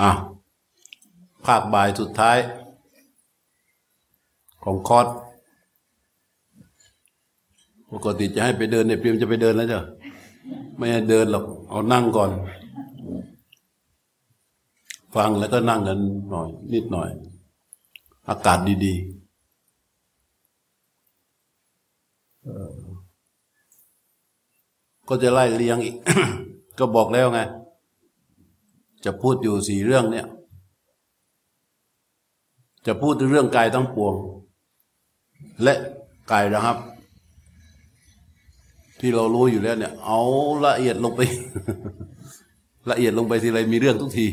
อะภาคบ่ายสุดท้าย ของคอร์สปกติจะให้ไปเดินเนี่ยเพียมจะไปเดินแล้วจ้ะไม่ให้เดินหรอก เอานั่งก่อน ฟังแล้วก็นั่งกันหน่อย นิดหน่อย อากาศดีๆก็จะไล่เลียงอีก ก็บอกแล้วไง จะพูดอยู่สี่เรื่องเนี่ย จะพูดถึงเรื่องกายทั้งปวง และกายนะครับ ที่เรารู้อยู่แล้วเนี่ย เอาละเอียดลงไป ละเอียดลงไปทีไรมีเรื่องทุกที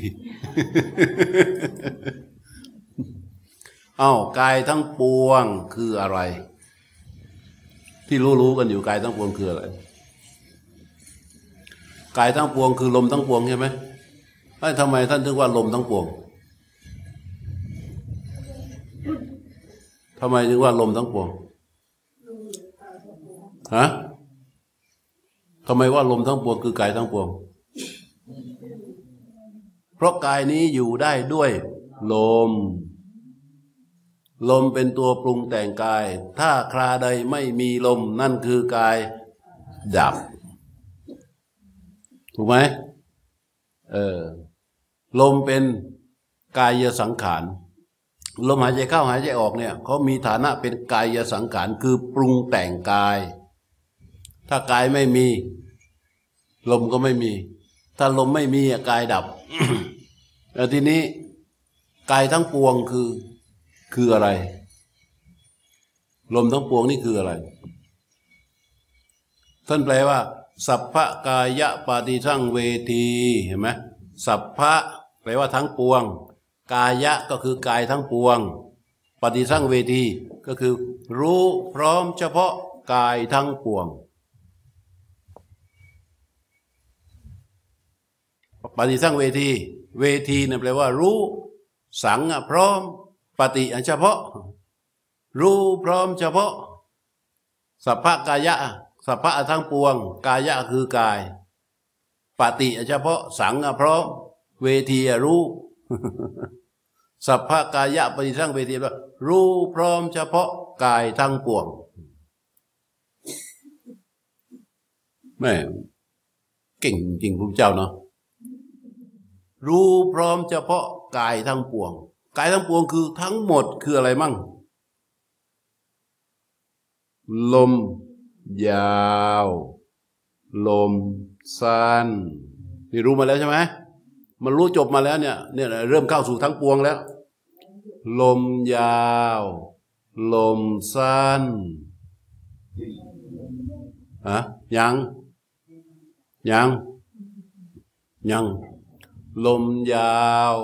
เอา้ากายทั้งปวงคืออะไร ที่รู้ๆกันอยู่กายทั้งปวงคืออะไร กายทั้งปวงคือลมทั้งปวงใช่ไหม ไอ้ทำไมท่านถึงว่าลมทั้งปวงทำไมถึงว่าลมทั้งปวงฮะทำไมว่าลมทั้งปวงคือกายทั้งปวง เพราะกายนี้อยู่ได้ด้วยลม ลมเป็นตัวปรุงแต่งกาย ถ้าคราใดไม่มีลมนั่นคือกายดับ ถูกไหมเออ ลมเป็นกายสังขารลมหายใจเข้าหายใจออกเนี่ยเขามีฐานะเป็นกายสังขารคือปรุงแต่งกาย ถ้ากายไม่มี ลมก็ไม่มี ถ้าลมไม่มีกายดับแล้วทีนี้กายทั้งปวงคือคืออะไร ลมทั้งปวงนี่คืออะไร ท่านแปลว่า สัพพะกายะปฏิสั่งเวทีเห็นไหมสัพพะ แปลว่าทั้งปวง กายะก็คือกายทั้งปวง ปฏิสั่งเวทีก็คือ รู้พร้อมเฉพาะกายทั้งปวง ปฏิสั่งเวที เวทีเนี่ยแปลว่า รู้ สังพร้อม ปฏิเฉพาะ รู้พร้อมเฉพาะสัพพกายะสัพพะทั้งปวง กายะคือกาย ปฏิเฉพาะสังพร้อม เวทีรู้สัพพะกายะปฏิสังเวทีว่ารู้พร้อมเฉพาะกายทั้งปวงแม่เก่งจริงพระเจ้าเนาะรู้พร้อมเฉพาะกายทั้งปวง กายทั้งปวงคือทั้งหมดคืออะไรมั่ง ลม ยาว ลมสั้นนี่รู้มาแล้วใช่ไหม มันรู้จบมาแล้วเนี่ยเนี่ยเริ่มเข้าสู่ทั้งปวงแล้ว ลมยาว ลมสั้นฮะยัง ยัง ยัง ลมยาว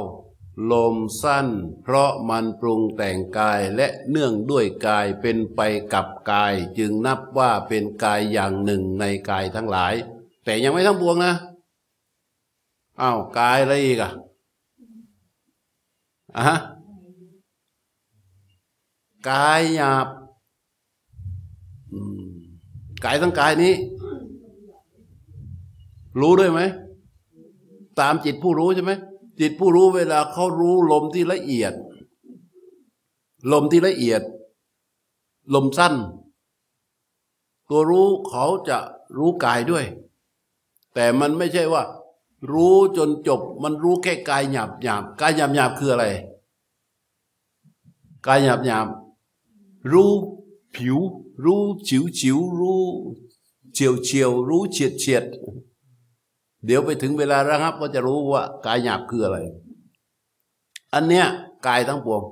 ลมสั้น เพราะมันปรุงแต่งกายและเนื่องด้วยกายเป็นไปกับกาย จึงนับว่าเป็นกายอย่างหนึ่งในกายทั้งหลาย แต่ยังไม่ทั้งปวงนะ อ้าวกายอะไรอีกอะอะกายหยาบกายทั้งกายนี้ รู้ด้วยไหม ตามจิตผู้รู้ใช่ไหมจิตผู้รู้เวลาเขารู้ลมที่ละเอียด ลมที่ละเอียด ลมสั้น ตัวรู้เขาจะรู้กายด้วย แต่มันไม่ใช่ว่า รู้จนจบ มันรู้แค่กายหยาบหยาบกายหยาบหยาบคืออะไร กายหยาบหยาบรู้ผิว รู้ฉิวฉิวรู้เฉียวเฉียวรู้เฉียดเฉียดเดี๋ยวไปถึงเวลาระงับก็จะรู้ว่ากายหยาบคืออะไร อันเนี้ยกายทั้งปวง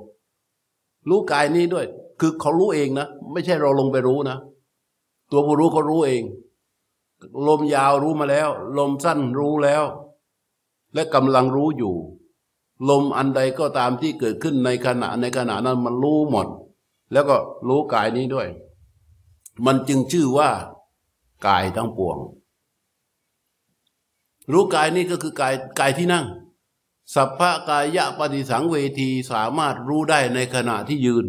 รู้กายนี้ด้วย คือเขารู้เองนะ ไม่ใช่เราลงไปรู้นะ ตัวผู้รู้เขารู้เอง ลมยาวรู้มาแล้ว ลมสั้นรู้แล้ว และกำลังรู้อยู่ ลมอันใดก็ตามที่เกิดขึ้นในขณะในขณะนั้นมันรู้หมด แล้วก็รู้กายนี้ด้วย มันจึงชื่อว่ากายทั้งปวง รู้กายนี่ก็คือกายกายที่นั่ง สัพพะกายะปฏิสังเวทีสามารถรู้ได้ในขณะที่ยืน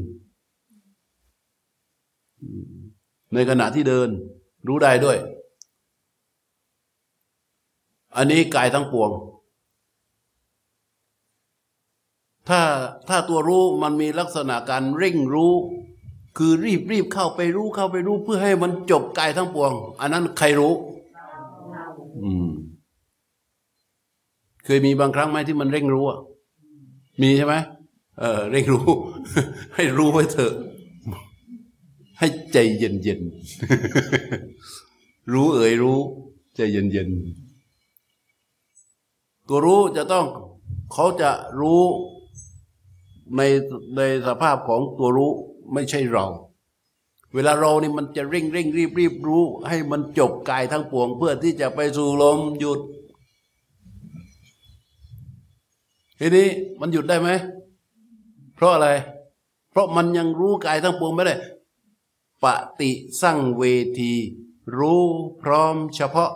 ในขณะที่เดิน รู้ได้ด้วย อันนี้กายทั้งปวง ถ้าถ้าตัวรู้มันมีลักษณะการเร่งรู้ คือรีบรีบเข้าไปรู้เข้าไปรู้เพื่อให้มันจบกายทั้งปวง อันนั้นใครรู้อืมเคยมีบางครั้งไหมที่มันเร่งรู้อะมีใช่ไหมเออเร่งรู้ ให้รู้ไว้เถอะ ให้ใจเย็นเย็นรู้เอ่ยรู้ ใจเย็นเย็นตัวรู้จะต้อง เขาจะรู้ ในในสภาพของตัวรู้ไม่ใช่เรา เวลาเรานี่มันจะเร่งเร่งรีบรีบรู้ ให้มันจบกายทั้งปวง เพื่อที่จะไปสู่ลมหยุดทีนี้มันหยุดได้ไหม เพราะอะไร เพราะมันยังรู้กายทั้งปวงไม่ได้ปฏิสั่งเวที รู้พร้อมเฉพาะ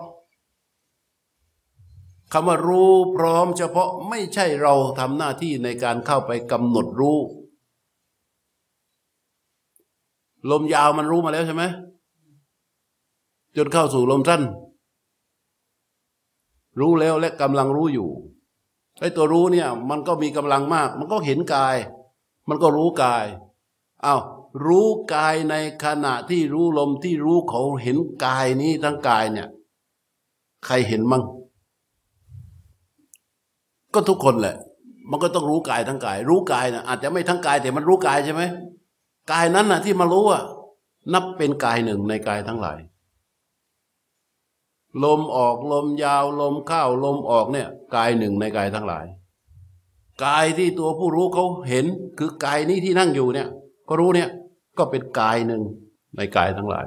คำว่ารู้พร้อมเฉพาะไม่ใช่เราทำหน้าที่ในการเข้าไปกำหนดรู้ ลมยาวมันรู้มาแล้วใช่ไหมจนเข้าสู่ลมสั้น รู้แล้วและกำลังรู้อยู่ไอ้ตัวรู้เนี่ยมันก็มีกำลังมาก มันก็เห็นกาย มันก็รู้กายอา้าวรู้กายในขณะที่รู้ลมที่รู้เขาเห็นกายนี้ทั้งกายเนี่ย ใครเห็นมั่ง ก็ทุกคนแหละ มันก็ต้องรู้กายทั้งกาย รู้กายนะอาจจะไม่ทั้งกายแต่มันรู้กายใช่ไหมกายนั้นนะที่มารู้อะนับเป็นกายหนึ่งในกายทั้งหลาย ลมออกลมยาวลมเข้าลมออกเนี่ยกายหนึ่งในกายทั้งหลาย กายที่ตัวผู้รู้เขาเห็นคือกายนี้ที่นั่งอยู่เนี่ย ก็รู้เนี่ยก็เป็นกายหนึ่งในกายทั้งหลาย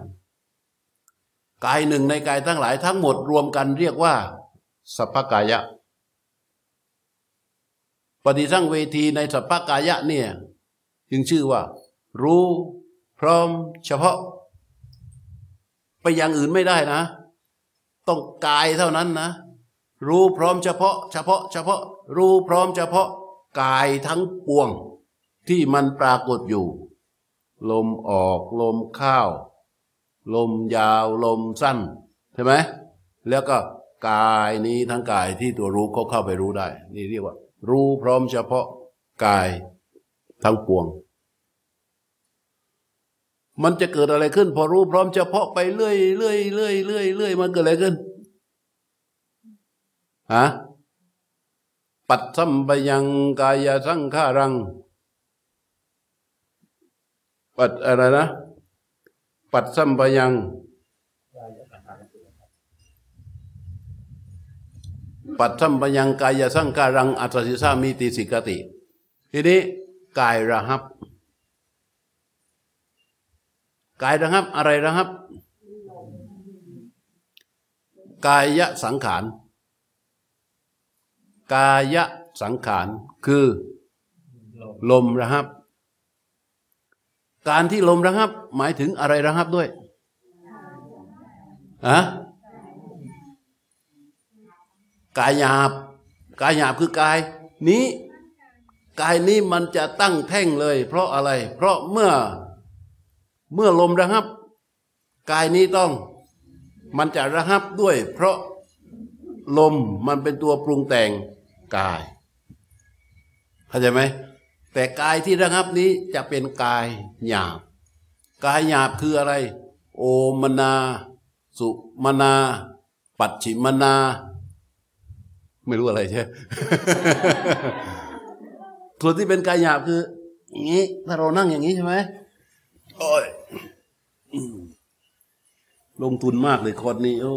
กายหนึ่งในกายทั้งหลายทั้งหมดรวมกันเรียกว่า สัพพกายะ ปฏิสั่งเวทีในสัพพกายะเนี่ยจึงชื่อว่า รู้พร้อมเฉพาะ ไปอย่างอื่นไม่ได้นะ ต้องกายเท่านั้นนะ รู้พร้อมเฉพาะ เฉพาะ เฉพาะ รู้พร้อมเฉพาะกายทั้งปวงที่มันปรากฏอยู่ ลมออกลมเข้าลมยาวลมสั้นใช่ไหมแล้วก็กายนี้ทั้งกายที่ตัวรู้เขาเข้าไปรู้ได้ นี่เรียกว่า รู้พร้อมเฉพาะกายทั้งปวง มันจะเกิดอะไรขึ้น พอรู้พร้อมเฉพาะไปเรื่อยเรื่อยเรื่อยเรื่อยเรื่อยมันเกิดอะไรขึ้นฮะปัดสัมปยังกายสังขารัง ปัดอะไรนะ ปัดสัมปยัง ปัตถัมปยังกายสังการังอัตสิสามีติสิกติ ทีนี้กายระหับ กายระหับอะไรระหับ กายสังขาร กายสังขารคือ ลมระหับ การที่ลมระหับ หมายถึงอะไรระหับด้วยอะ กายหยาบ กายหยาบคือกายนี้ กายนี้มันจะตั้งแท่งเลย เพราะอะไร เพราะเมื่อเมื่อลมระหับ กายนี้ต้อง มันจะระหับด้วย เพราะลมมันเป็นตัวปรุงแต่งกายเข้าใจไหมแต่กายที่ระหับนี้จะเป็นกายหยาบ กายหยาบคืออะไร โอมนา สุมนา ปัจฉิมนา ไม่รู้อะไรใช่ส่วนที่เป็นกายหยาบคืออย่างนี้ถ้าเรานั่งอย่างนี้ใช่ไหมโอ้ยลงทุนมากเลยคนนี้โอ้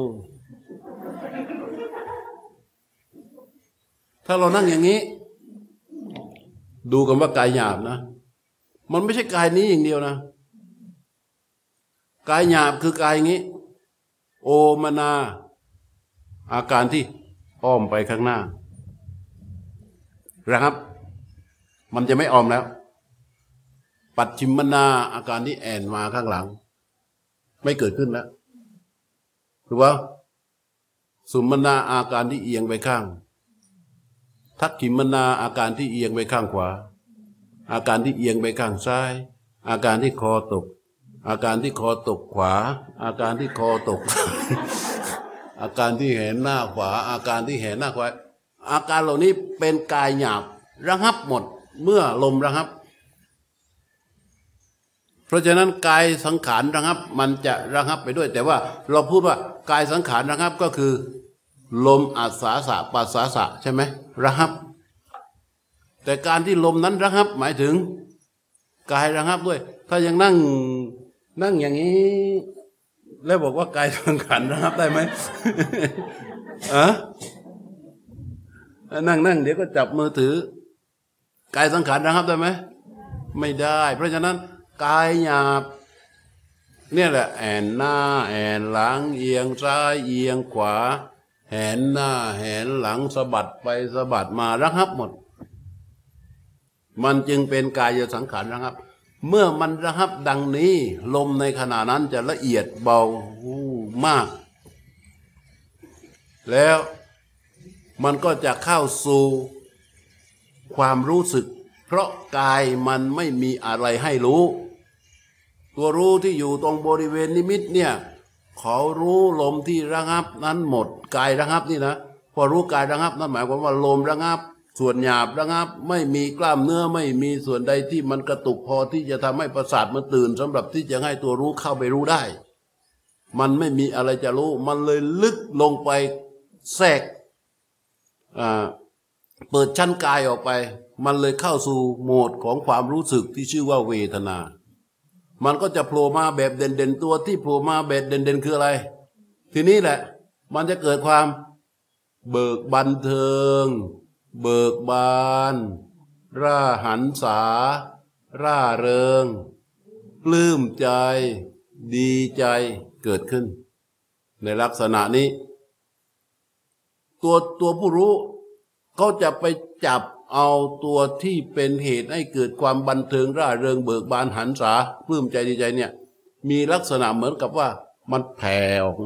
ถ้าเรานั่งอย่างนี้ ดูกันว่ากายหยาบนะ มันไม่ใช่กายนี้อย่างเดียวนะ กายหยาบคือกายอย่างนี้ โอมนา อาการที่ อ้อมไปข้างหน้านะครับ มันจะไม่อ้อมแล้ว ปัดชิมมนาอาการที่แอนมาข้างหลัง ไม่เกิดขึ้นแล้วถูกป่าสุมมนาอาการที่เอียงไปข้าง ทักขิมมนาอาการที่เอียงไปข้างขวา อาการที่เอียงไปข้างซ้าย อาการที่คอตก อาการที่คอตกขวา อาการที่คอตก อาการที่เห็นหน้าขวา อาการที่เห็นหน้าขวา อาการเหล่านี้เป็นกายหยาบระงับหมดเมื่อลมระงับ เพราะฉะนั้นกายสังขารระงับมันจะระงับไปด้วย แต่ว่าเราพูดว่ากายสังขารระงับก็คือ ลมอาสาสะปัสสาสะใช่ไหมระงับ แต่การที่ลมนั้นระงับหมายถึงกายระงับด้วย ถ้ายังนั่งนั่งอย่างนี้ แล้วบอกว่ากายสังขารระงับได้ไหมอะนั่งนั่งเดี๋ยวก็จับมือถือกายสังขารระงับได้ไหมไม่ได้ เพราะฉะนั้นกายหยาบเนี่ยแหละแอนหน้าแอนหลังเอียงซ้ายเอียงขวา แหนหน้าแหนหลังสะบัดไปสะบัดมาระงับหมด มันจึงเป็นกายสังขารระงับ เมื่อมันระงับดังนี้ ลมในขณะนั้นจะละเอียดเบามาก แล้วมันก็จะเข้าสู่ความรู้สึก เพราะกายมันไม่มีอะไรให้รู้ ตัวรู้ที่อยู่ตรงบริเวณนิมิตเนี่ยเขารู้ลมที่ระงับนั้นหมด กายระงับนี่นะ พอรู้กายระงับนั่นหมายความว่าลมระงับ ส่วนหยาบระงับ ไม่มีกล้ามเนื้อไม่มีส่วนใดที่มันกระตุกพอที่จะทำให้ประสาทมันตื่นสำหรับที่จะให้ตัวรู้เข้าไปรู้ได้ มันไม่มีอะไรจะรู้ มันเลยลึกลงไปแทรกเปิดชั้นกายออกไป มันเลยเข้าสู่โหมดของความรู้สึกที่ชื่อว่าเวทนา มันก็จะโผล่มาแบบเด่นๆตัวที่โผล่มาแบบเด่นๆคืออะไร ทีนี้แหละ มันจะเกิดความเบิกบันเทิง เบิกบาน ร่าหันษา ร่าเริง ปลื้มใจ ดีใจเกิดขึ้น ในลักษณะนี้ ตัวตัวผู้รู้เขาจะไปจับเอาตัวที่เป็นเหตุให้เกิดความบันเทิงร่าเริงเบิกบานหันษาปลื้มใจดีใจเนี่ย มีลักษณะเหมือนกับว่ามันแผ่ออก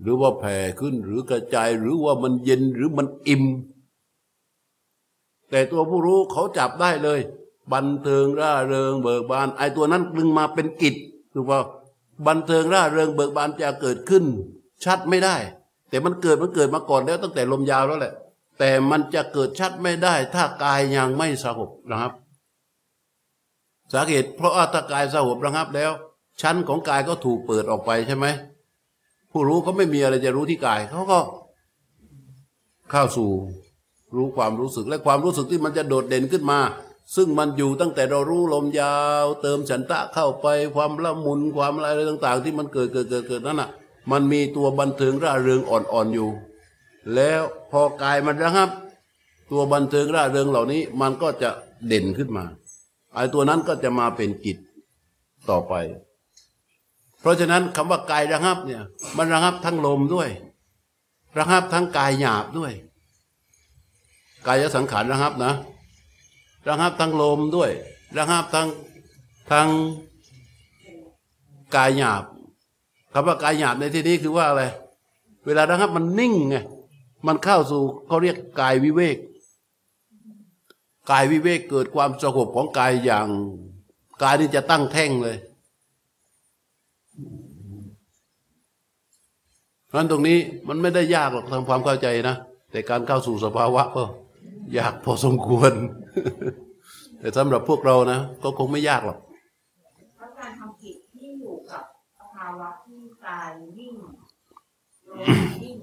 หรือว่าแผ่ขึ้นหรือกระจายหรือว่ามันเย็นหรือมันอิ่ม แต่ตัวผู้รู้เขาจับได้เลย บันเทิงร่าเริงเบิกบานไอตัวนั้นดึงมาเป็นกิจถูกป่าบันเทิงร่าเริงเบิกบานจะเกิดขึ้น ชัดไม่ได้ แต่มันเกิดมันเกิดมาก่อนแล้วตั้งแต่ลมยาวแล้วแหละ แต่มันจะเกิดชัดไม่ได้ ถ้ากายยังไม่สงบนะครับ สาเหตุเพราะว่าถ้ากายสงบระงับแล้ว ชั้นของกายก็ถูกเปิดออกไปใช่ไหมผู้รู้เขาไม่มีอะไรจะรู้ที่กายเขาก็เข้าสู่ รู้ความรู้สึกและความรู้สึกที่มันจะโดดเด่นขึ้นมา ซึ่งมันอยู่ตั้งแต่เรารู้ลมยาว เติมฉันทะเข้าไปความละมุนความอะไรต่าง ๆ ที่มันเกิดเกิดเกิดเกิดนั่นน่ะ มันมีตัวบันเทิงร่าเริงอ่อนๆอยู่ แล้วพอกายมันนะครับ ตัวบันเทิงร่าเริงเหล่านี้ มันก็จะเด่นขึ้นมาไอ้ตัวนั้นก็จะมาเป็นกิจต่อไป เพราะฉะนั้นคำว่ากายระงับเนี่ย มันระงับทั้งลมด้วย ระงับทั้งกายหยาบด้วย กายสังขารระงับนะระงับทั้งลมด้วยระงับทั้งทั้งกายหยาบคำว่ากายหยาบในที่นี้คือว่าอะไร เวลานะครับมันนิ่งไงมันเข้าสู่เขาเรียกกายวิเวกกายวิเวกเกิดความสงบของกายอย่างกายนี่จะตั้งแท่งเลยเพราะตรงนี้มันไม่ได้ยากหรอกทำความเข้าใจนะแต่การเข้าสู่สภาวะก็ ยากพอสมควร แต่สำหรับพวกเรานะ ก็คงไม่ยากหรอกการทำจิตที่อยู่กับสภาวะกายนิ่งนิ่ง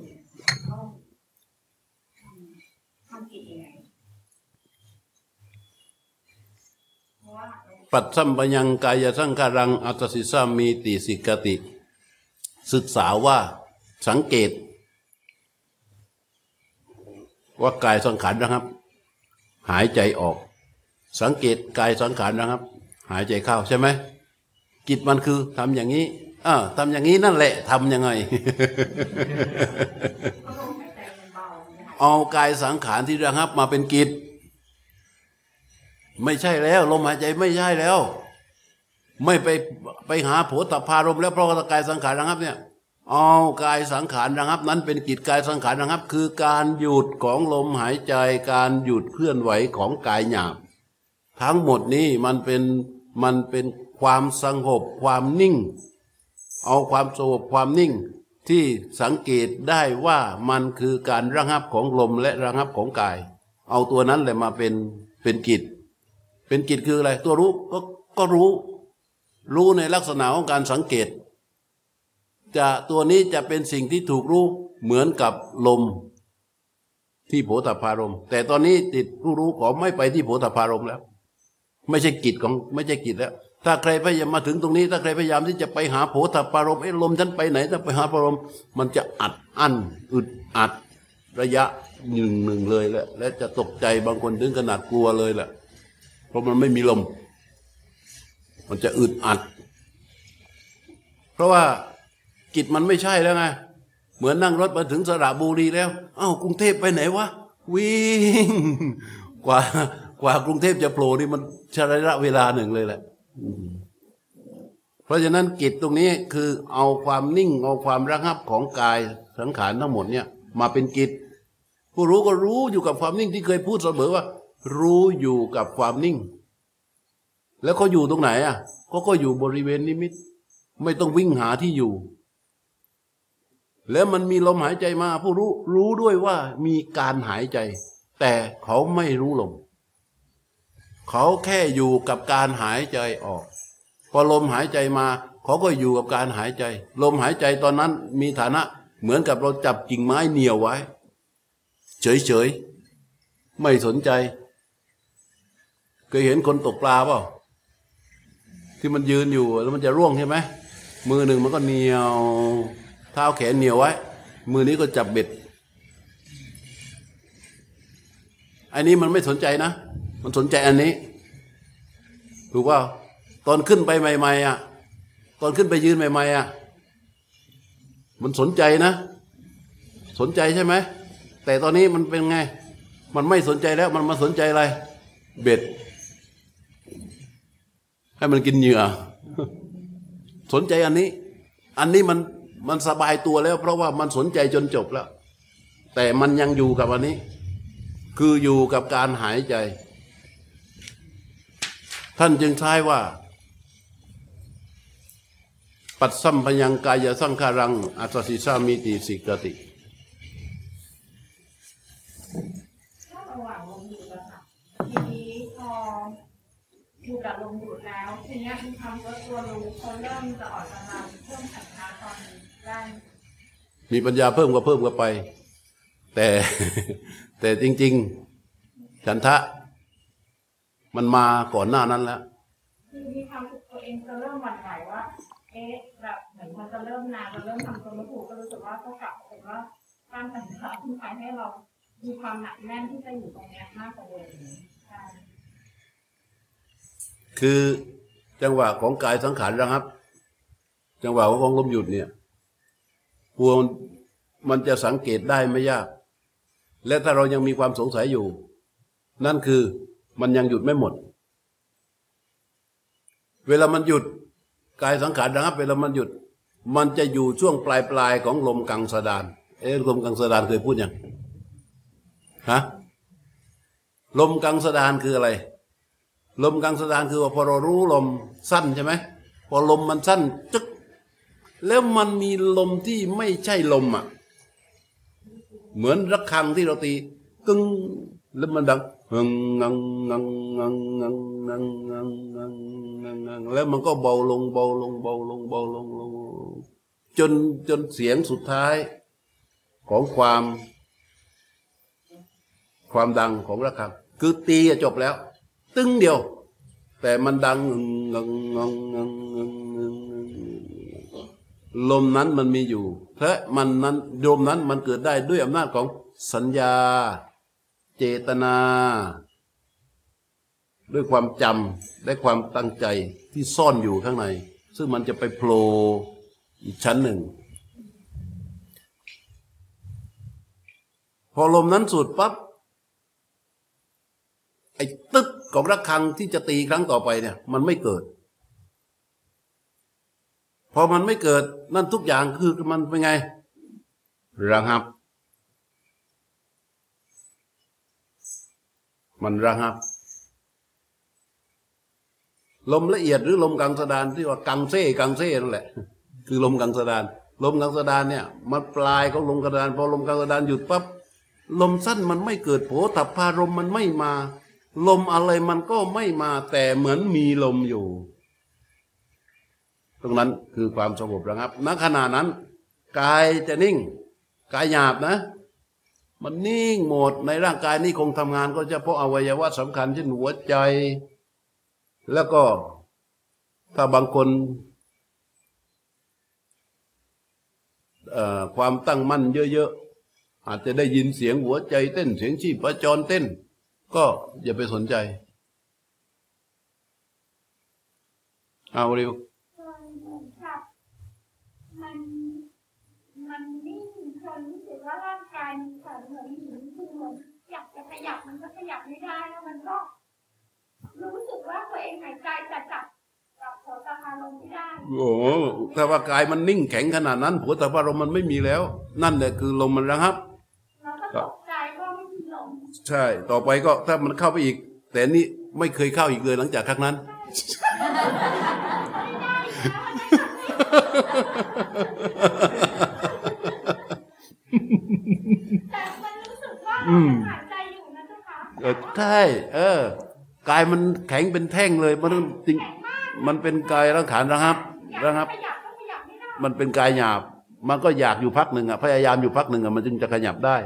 ต้องทำจิตยังไงปัจสัมปยังกายสังขารังอัตสิสามีติสิกติ ศึกษาว่าสังเกต ว่ากายสังขารนะครับ หายใจออก สังเกตกายสังขารนะครับ หายใจเข้าใช่ไหมกิจมันคือทำอย่างนี้อ่าทำอย่างนี้นั่นแหละทำยังไง เอากายสังขารที่ระงับมาเป็นกิจ ไม่ใช่แล้วลมหายใจไม่ใช่แล้ว ไม่ไปไปหาโผฏฐารมแล้วเพราะกายสังขารระงับเนี่ย เอากายสังขารระงับ นั้นเป็นกิจกายสังขารระงับ คือการหยุดของลมหายใจการหยุดเคลื่อนไหวของกายหยาบทั้งหมดนี้มันเป็นมันเป็นความสงบความนิ่ง เอาความสงบความนิ่งที่สังเกตได้ว่ามันคือการระงับของลมและระงับของกาย เอาตัวนั้นแหละมาเป็นเป็นกิจ เป็นกิจคืออะไร ตัวรู้ก็ก็รู้ รู้ในลักษณะของการสังเกต จะตัวนี้จะเป็นสิ่งที่ถูกรู้เหมือนกับลมที่โผฏฐารม แต่ตอนนี้ติดผู้รู้ขอไม่ไปที่โผฏฐารมแล้ว ไม่ใช่กิจของไม่ใช่กิจแล้ว ถ้าใครพยายามมาถึงตรงนี้ ถ้าใครพยายามที่จะไปหาโผฏฐารมเอ้ลมฉันไปไหนถ้าไปหาพารมมันจะอัดอั้นอึดอัดระยะหนึ่งหนึ่งเลยแหละและจะตกใจบางคนถึงขนาดกลัวเลยแหละเพราะมันไม่มีลม มันจะอึดอัด เพราะว่า กิจมันไม่ใช่แล้วไง เหมือนนั่งรถมาถึงสระบุรีแล้วอ้าวกรุงเทพไปไหนวะวิ่งกว่ากว่ากรุงเทพจะโผล่นี่มันใช้ระยะเวลาหนึ่งเลยแหละเพราะฉะนั้นกิจตรงนี้คือเอาความนิ่งเอาความระงับของกายสังขารทั้งหมดเนี่ย มาเป็นกิจ ผู้รู้ก็รู้อยู่กับความนิ่งที่เคยพูดเสมอว่า รู้อยู่กับความนิ่ง แล้วเขาอยู่ตรงไหนอะเขาก็อยู่บริเวณนิมิต ไม่ต้องวิ่งหาที่อยู่ แล้วมันมีลมหายใจมา ผู้รู้รู้ด้วยว่ามีการหายใจ แต่เขาไม่รู้ลม เขาแค่อยู่กับการหายใจออก พอลมหายใจมา เขาก็อยู่กับการหายใจ ลมหายใจตอนนั้นมีฐานะเหมือนกับเราจับกิ่งไม้เหนียวไว้ เฉยๆ ไม่สนใจ เคยเห็นคนตกปลาเปล่าที่มันยืนอยู่แล้วมันจะร่วงใช่ไหมมือหนึ่งมันก็เหนียว เท้าแขนเหนียวไว้ มือนี้ก็จับเบ็ด อันนี้มันไม่สนใจนะ มันสนใจอันนี้ ถูกว่าตอนขึ้นไปใหม่ๆอะ ตอนขึ้นไปยืนใหม่ๆอะ มันสนใจนะ สนใจใช่ไหม แต่ตอนนี้มันเป็นไง มันไม่สนใจแล้วมันมาสนใจอะไร เบ็ด ให้มันกินเหยื่อ สนใจอันนี้ อันนี้มัน มันสบายตัวแล้ว เพราะว่ามันสนใจจนจบแล้ว แต่มันยังอยู่กับอันนี้ คืออยู่กับการหายใจ ท่านจึงใช้ว่า ปัดสัมพยังกายสังขารัง อัตสิสามิติสิกติถ้าระหว่างลมอยู่แล้วค่ะทีนี้พออยู่กับลมอยู่แล้วทีนี้มีความรู้ตัวรู้เขาเริ่มจะออกกำลังเพิ่มสัญชาตอนได้ มีปัญญาเพิ่มก็เพิ่มก็ไป แต่แต่จริง ๆ ฉันทะ มันมาก่อนหน้านั้นแล้วคือมีความตัวเองจะเริ่มหวั่นไหวว่า เอ๊ะแบบเหมือนมันจะเริ่มนานจะเริ่มทำตัวไม่ถูกก็รู้สึกว่าก็กลับเป็นว่าการสัญชาที่ทำให้เรามีความหนักแน่นที่จะอยู่ตรงนี้มากกว่าเดิมคือจังหวะของกายสังขารนะครับ จังหวะของลมหยุดเนี่ย กลัวมันจะสังเกตได้ไม่ยาก และถ้าเรายังมีความสงสัยอยู่ นั่นคือมันยังหยุดไม่หมด เวลามันหยุดกายสังขารนะครับเวลามันหยุด มันจะอยู่ช่วงปลายปลายของลมกังสดาน เอ๊ลมกังสดานเคยพูดยังฮะลมกังสดานคืออะไร ลมกังสดานคือว่าพอเรารู้ลมสั้นใช่ไหมพอลมมันสั้นจึ๊ก แล้วมันมีลมที่ไม่ใช่ลมอะ เหมือนระฆังที่เราตีกึ้งแล้วมันดังงังงังงังงังงังงังงังงังงังงังแล้วมันก็เบาลงเบาลงเบาลงเบาลงลงจนจนเสียงสุดท้ายของความ ความดังของระฆัง คือตีจบแล้ว ตึ้งเดียว แต่มันดังงังงังงังงัง ลมนั้นมันมีอยู่และมันนั้นลมนั้นมันเกิดได้ด้วยอำนาจของสัญญา เจตนา ด้วยความจำและความตั้งใจที่ซ่อนอยู่ข้างใน ซึ่งมันจะไปโผล่อีกชั้นหนึ่ง พอลมนั้นสูดปับ๊บไอ้ตึ๊กของระฆังที่จะตีครั้งต่อไปเนี่ย มันไม่เกิด พอมันไม่เกิดนั่นทุกอย่างคือมันเป็นไงระงับ มันระงับ ลมละเอียดหรือลมกังสดานที่ว่ากังเซ่กังเซ่นั่นแหละ คือลมกังสดาน ลมกังสดานเนี่ย มันปลายของลมกังสดานพอลมกังสดานหยุดปั๊บลมสั้นมันไม่เกิดโผตับพารมมันไม่มา ลมอะไรมันก็ไม่มาแต่เหมือนมีลมอยู่ ตรงนั้นคือความสงบระงับณขณะนั้นกายจะนิ่ง กายหยาบนะ มันนิ่งหมดในร่างกายนี่คงทำงาน ก็จะเฉพาะอวัยวะสำคัญเช่นหัวใจ แล้วก็ถ้าบางคนความตั้งมั่นเยอะๆ อาจจะได้ยินเสียงหัวใจเต้นเสียงชีพจรเต้น ก็อย่าไปสนใจ เอาเร็ว ค่ะมันมันนิ่งจนรู้สึกว่าร่างกายมันสั่นเหมือนหินคือเหมือนอยากจะ ขยับมันก็ขยับไม่ได้แล้วมันก็ รู้สึกว่าตัวเองหายใจจะจับจับหัวตาคาลงไม่ได้โอ้โหถ้าว่ากายมันนิ่งแข็งขนาดนั้นผัวตาพารมมันไม่มีแล้ว นั่นแหละคือลมมันระงับแล้วก็ตกใจว่าไม่มีลมใช่ ต่อไปก็ถ้ามันเข้าไปอีก แต่นี่ไม่เคยเข้าอีกเลยหลังจากครั้งนั้นแต่มันรู้สึกว่าเรายังหายใจอยู่นะ เออใช่เออกายมันแข็งเป็นแท่งเลย มันจริงมันเป็นกายร่างขานระงับอยากระงับขยับก็ขยับ มันเป็นกายหยาบ มันก็อยากอยู่พักหนึ่งอะพยายามอยู่พักหนึ่งอะมันจึงจะขยับได้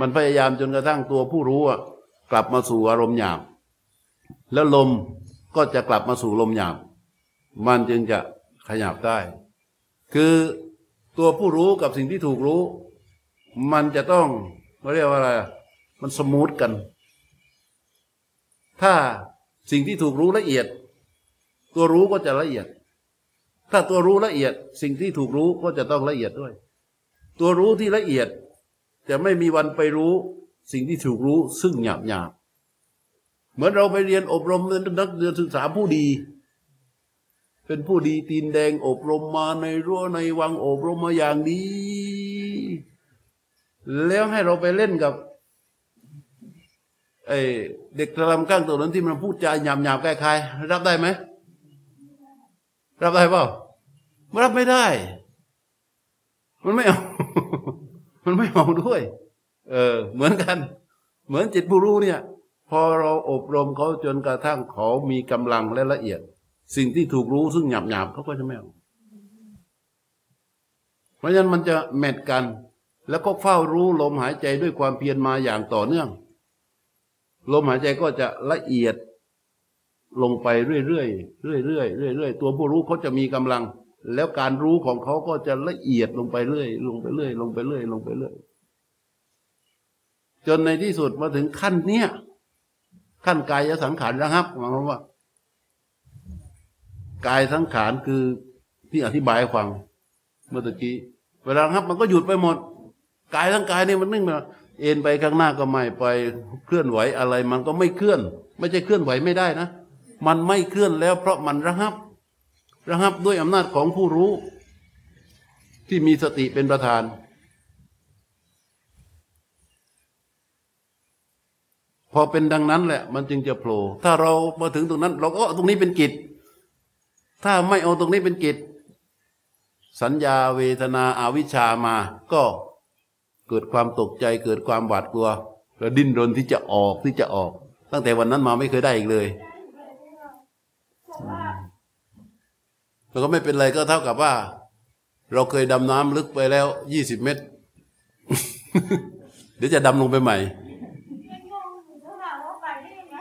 มันพยายามจนกระทั่งตัวผู้รู้อะกลับมาสู่อารมณ์หยาบ แล้วลมก็จะกลับมาสู่ลมหยาบ มันจึงจะขยับได้ คือตัวผู้รู้กับสิ่งที่ถูกรู้ มันจะต้องเรียกว่าอะไร มันสมูทกัน ถ้าสิ่งที่ถูกรู้ละเอียด ตัวรู้ก็จะละเอียด ถ้าตัวรู้ละเอียด สิ่งที่ถูกรู้ก็จะต้องละเอียดด้วย ตัวรู้ที่ละเอียดจะไม่มีวันไปรู้ สิ่งที่ถูกรู้ซึ่งหยาบหยาบเหมือนเราไปเรียนอบรมเรียนนักเรียนศึกษาผู้ดี เป็นผู้ดีตีนแดงอบรมมาในรั้วในวังอบรมมาอย่างดี แล้วให้เราไปเล่นกับ ไอเด็กกระลำก้างตัวนั้นที่มันพูดจาหยาบหยาบคล้ายๆรับได้ไหมรับได้เปล่ารับไม่ได้ มันไม่เอา มันไม่เอาด้วย เออ เหมือนกัน เหมือนจิตผู้รู้เนี่ย พอเราอบรมเขาจนกระทั่งเขามีกำลังและละเอียด สิ่งที่ถูกรู้ซึ่งหยาบหยาบเขาก็จะไม่เอาเพราะฉะนั้นมันจะแมทกัน แล้วก็เฝ้ารู้ลมหายใจด้วยความเพียรมาอย่างต่อเนื่อง ลมหายใจก็จะละเอียดลงไปเรื่อยๆเรื่อยๆเรื่อยๆเรื่อยๆตัวผู้รู้เขาจะมีกำลัง แล้วการรู้ของเขาก็จะละเอียดลงไปเรื่อยลงไปเรื่อย ลงไปเรื่อย ลงไปเรื่อย จนในที่สุดมาถึงขั้นเนี้ยขั้นกายสังขารนะครับหมายความว่า กายสังขารคือที่อธิบายฟังเมื่อตะกี้เวลาครับ มันก็หยุดไปหมด กายทั้งกายเนี่ยมันนิ่งไป เอ็นไปข้างหน้าก็ไม่ไปเคลื่อนไหวอะไรมันก็ไม่เคลื่อน ไม่ใช่เคลื่อนไหวไม่ได้นะ มันไม่เคลื่อนแล้วเพราะมันระงับ ระงับด้วยอำนาจของผู้รู้ ที่มีสติเป็นประธาน พอเป็นดังนั้นแหละ มันจึงจะโผล่ถ้าเรามาถึงตรงนั้น เราก็เอาตรงนี้เป็นกิจ ถ้าไม่เอาตรงนี้เป็นกิจ สัญญาเวทนาอาวิชามาก็ เกิดความตกใจเกิดความหวาดกลัว แล้วดิ้นรนที่จะออกที่จะออก ตั้งแต่วันนั้นมาไม่เคยได้อีกเลยบอกว่าแล้วก็ไม่เป็นไรก็เท่ากับว่า เราเคยดำน้ำลึกไปแล้วยี่สิบเมตร เดี๋ยวจะดำลงไปใหม่ ยังงงอยู่เจ้าค่ะว่าไปได้ยังไง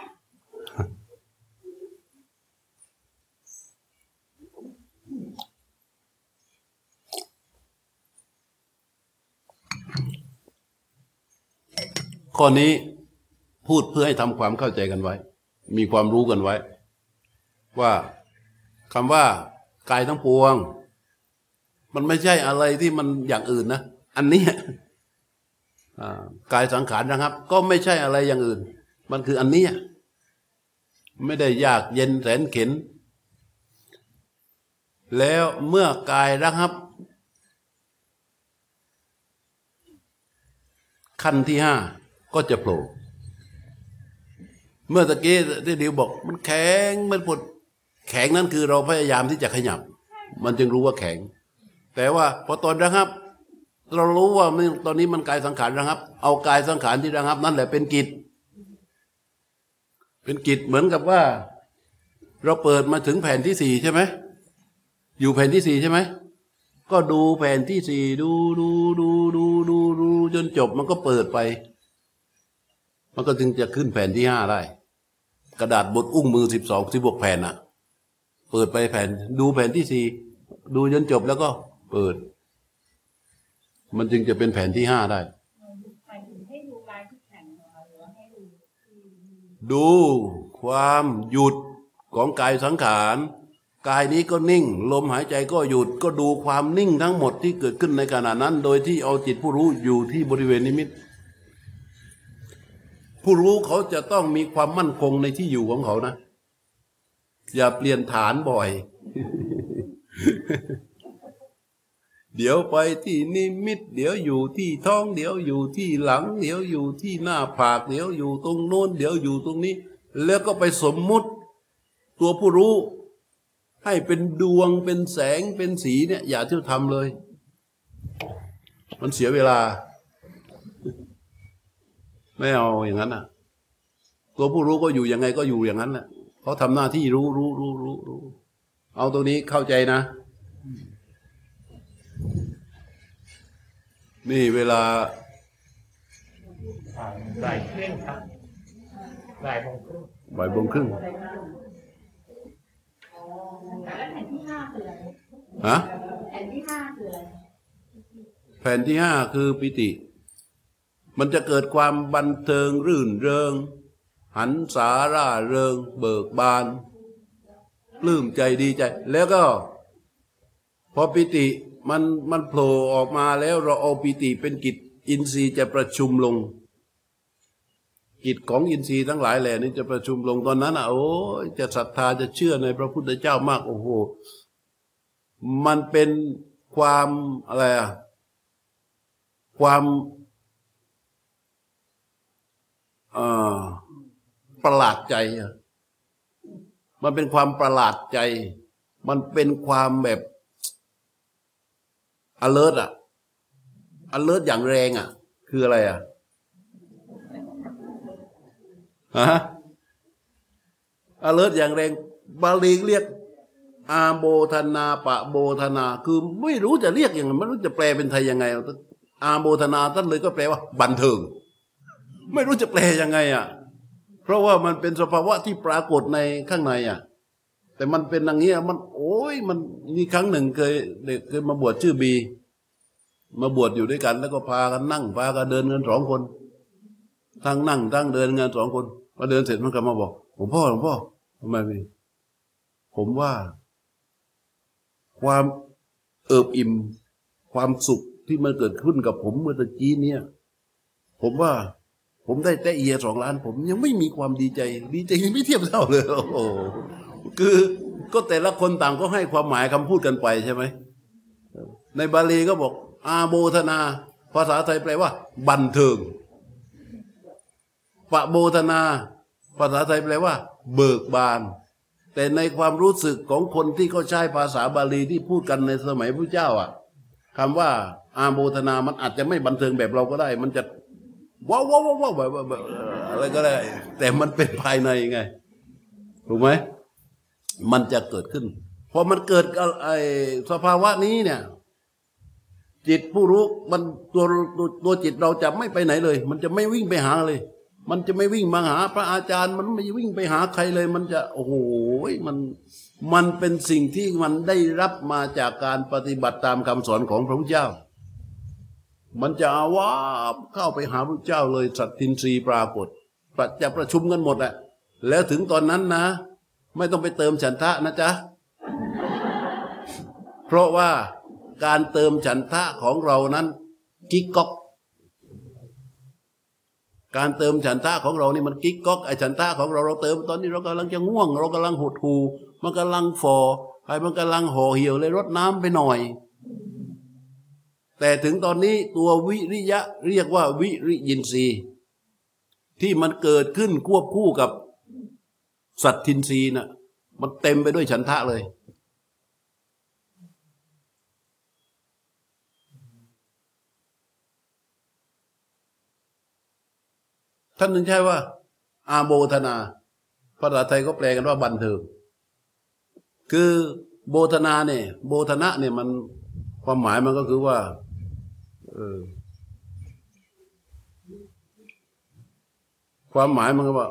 ข้อนี้พูดเพื่อให้ทำความเข้าใจกันไว้ มีความรู้กันไว้ ว่าคำว่ากายทั้งปวง มันไม่ใช่อะไรที่มันอย่างอื่นนะ อันนี้กายสังขารนะครับ ก็ไม่ใช่อะไรอย่างอื่น มันคืออันนี้ไม่ได้ยากเย็นแสนเข็น แล้วเมื่อกายนะครับ ขั้นที่ห้า ก็จะโผล่เมื่อตะกี้ที่ดิวบอก มันแข็งมันปวดแข็งนั้นคือเราพยายามที่จะขยับ มันจึงรู้ว่าแข็ง แต่ว่าพอตอนระงับ เรารู้ว่าตอนนี้มันกายสังขารระงับ เอากายสังขารที่ระงับ นั่นแหละเป็นกิจ เป็นกิจเหมือนกับว่า เราเปิดมาถึงแผ่นที่สี่ใช่ไหมอยู่แผ่นที่สี่ใช่ไหมก็ดูแผ่นที่สี่ดูดูดูดูดูดูจนจบมันก็เปิดไป มันก็จึงจะขึ้นแผ่นที่ห้าได้ กระดาษบทอุ้งมือสิบสองสิบวกแผ่นอะเปิดไปแผ่น ดูแผ่นที่สี่ดูจนจบแล้วก็เปิด มันจึงจะเป็นแผ่นที่ห้าได้ ดูความหยุดของกายสังขารกายนี้ก็นิ่ง ลมหายใจก็หยุดก็ดูความนิ่งทั้งหมดที่เกิดขึ้นในขณะนั้น โดยที่เอาจิตผู้รู้อยู่ที่บริเวณนิมิต ผู้รู้เขาจะต้องมีความมั่นคงในที่อยู่ของเขานะ อย่าเปลี่ยนฐานบ่อย เดี๋ยวไปที่นิมิต เดี๋ยวอยู่ที่ท้อง เดี๋ยวอยู่ที่หลัง เดี๋ยวอยู่ที่หน้าผาก เดี๋ยวอยู่ตรงโน้น เดี๋ยวอยู่ตรงนี้ แล้วก็ไปสมมุติ ตัวผู้รู้ ให้เป็นดวงเป็นแสงเป็นสีเนี่ย อย่าเที่ยวทำเลย มันเสียเวลา ไม่เอาอย่างนั้นน่ะ ตัวผู้รู้ก็อยู่ยังไงก็อยู่อย่างนั้นแหละเขาทำหน้าที่รู้รู้รู้รู้รู้เอาตรงนี้เข้าใจนะ นี่เวลาบ่ายครึ่งครับบ่ายโมงครึ่งบ่ายโมงครึ่งแล้วแผ่นที่ห้าคืออะไรฮะแผ่นที่ห้าคืออะไรแผ่นที่ห้าคือปิติ มันจะเกิดความบันเทิงรื่นเริง หันสาร่าเริง เบิกบานปลื้มใจดีใจ แล้วก็พอปิติมันมันโผล่ออกมาแล้วเราเอาปิติเป็นกิจอินทรีย์จะประชุมลง กิจของอินทรีย์ทั้งหลายแหล่นี้จะประชุมลงตอนนั้นอะโอ้จะศรัทธาจะเชื่อในพระพุทธเจ้ามากโอ้โหมันเป็นความอะไรอะความเอ่อ ประหลาดใจมันเป็นความประหลาดใจ มันเป็นความแบบ alert อะ alert อย่างแรงอะ คืออะไรอะฮะ alert อย่างแรง บาลีเรียก อาโบธนาปะโบธนา คือไม่รู้จะเรียกยังไงไม่รู้จะแปลเป็นไทยยังไงอาโบธนาท่านเลยก็แปลว่า บันเทิง ไม่รู้จะแปลยังไงอะ เพราะว่ามันเป็นสภาวะที่ปรากฏในข้างในอะ แต่มันเป็นอย่างเงี้ยมัน โอ้ยมันมีครั้งหนึ่งเคยเด็กเคยมาบวชชื่อบี มาบวชอยู่ด้วยกัน แล้วก็พากันนั่งพากันเดินกันสองคนทั้งนั่งทั้งเดินกันสองคนพอเดินเสร็จมันก็มาบอกหลวงพ่อหลวงพ่อทำไมพี่ผมว่า ความเอิบอิ่ม ความสุขที่มันเกิดขึ้นกับผมเมื่อตะกี้เนี่ย ผมว่า ผมได้แต่เอียสองล้าน ผมยังไม่มีความดีใจ ดีใจยังไม่เทียบเท่าเลยโอ้โหคือก็แต่ละคนต่างก็ให้ความหมายคำพูดกันไปใช่ไหมในบาลีก็บอก อาโบธนา ภาษาไทยแปลว่า บันเทิงปะโบธนา ภาษาไทยแปลว่า เบิกบาน แต่ในความรู้สึกของคนที่เขาใช้ภาษาบาลีที่พูดกันในสมัยพระเจ้าอะคำว่าอาโมทนามันอาจจะไม่บันเทิงแบบเราก็ได้ มันจะ ว้าวว้าวว้าวแบบอะไรก็ได้ แต่มันเป็นภายในไงถูกไหมมันจะเกิดขึ้นพอมันเกิดไอสภาวะนี้เนี่ย จิตผู้รู้มันตัวตัวตัวจิตเราจะไม่ไปไหนเลย มันจะไม่วิ่งไปหาเลย มันจะไม่วิ่งมาหา พระอาจารย์ มันไม่วิ่งไปหาใครเลย มันจะโอ้โหมันมันเป็นสิ่งที่มันได้รับมาจากการปฏิบัติตามคำสอนของพระพุทธเจ้า มันจะว่าบเข้าไปหาพระเจ้าเลยสัตทินรีปรากฏจะประชุมกันหมดแหละแล้วถึงตอนนั้นนะ ไม่ต้องไปเติมฉันทะนะจ๊ะ เพราะว่าการเติมฉันทะของเรานั้นกิ๊กก๊อก การเติมฉันทะของเรานี่มันกิ๊กก๊อกไอฉันทะของเราเราเติมตอนนี้เรากำลังจะง่วง เรากำลังหดหูมันกำลังฟอไอมันกำลังห่อเหี่ยวเลยรดน้ำไปหน่อย แต่ถึงตอนนี้ตัววิริยะเรียกว่าวิริยินทรีย์ที่มันเกิดขึ้นควบคู่กับสัตทินทรีย์น่ะมันเต็มไปด้วยฉันทะเลย ท่านถึงใช่ว่า อาโบธนาภาษาไทยก็แปลกันว่าบันเทิงคือโบธนาเนี่ยโบธนะเนี่ยมันความหมายมันก็คือว่า เออ ความหมายมันก็ว่า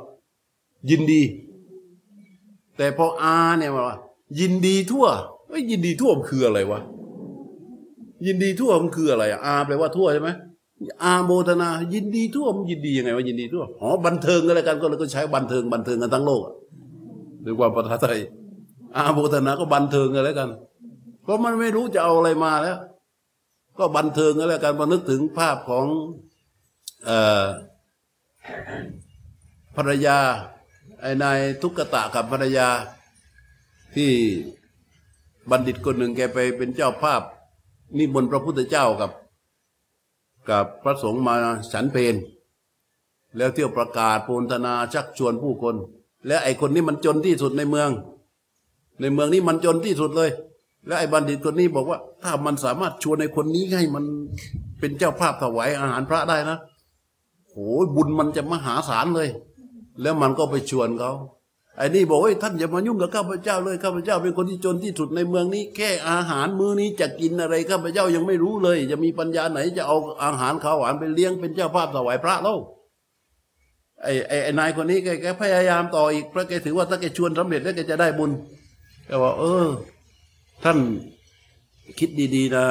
ยินดี แต่พออาเนี่ยมาว่ายินดีทั่วไอ้ยินดีทั่วมันคืออะไรวะยินดีทั่วมันคืออะไรอาแปลว่าทั่วใช่ไหมอาโมทนา ยินดีทั่วมันยินดียังไงวะยินดีทั่วอ๋อบันเทิงอะไรกันก็เลยก็ใช้บันเทิงบันเทิงกันทั้งโลกหรือว่าภาษาไทยอาโมทนาก็บันเทิงกันแล้วกัน เพราะมันไม่รู้จะเอาอะไรมาแล้ว ก็บันเทิงกันแล้วกันมานึกถึงภาพของอภรรยาไอ้นายทุกกตะกับภรรยาที่บัณฑิตคนหนึ่งแกไปเป็นเจ้าภาพนิมนต์พระพุทธเจ้ากับ กับพระสงฆ์มาฉันเพนแล้วเที่ยวประกาศโพลธนาชักชวนผู้คน แล้วไอ้คนนี้มันจนที่สุดในเมือง ในเมืองนี้มันจนที่สุดเลย แล้วไอ้บัณฑิตคนนี้บอกว่า ถ้ามันสามารถชวนไอ้คนนี้ให้มันเป็นเจ้าภาพถวายอาหารพระได้นะโหบุญมันจะมหาศาลเลย แล้วมันก็ไปชวนเขาไอ้นี่บอกว่าท่านอย่ามายุ่งกับข้าพเจ้าเลยข้าพเจ้าเป็นคนที่จนที่สุดในเมืองนี้ แค่อาหารมื้อนี้จะกินอะไรข้าพเจ้ายังไม่รู้เลย จะมีปัญญาไหนจะเอาอาหารข้าวหวานไปเลี้ยงเป็นเจ้าภาพถวายพระเล่าไอ้ไอ้ไอนายคนนี้แกแกพยายามต่ออีกเพราะแกถือว่าถ้าแกชวนสำเร็จแล้วแกจะได้บุญแกบอกเออ ท่านคิดดีๆนะ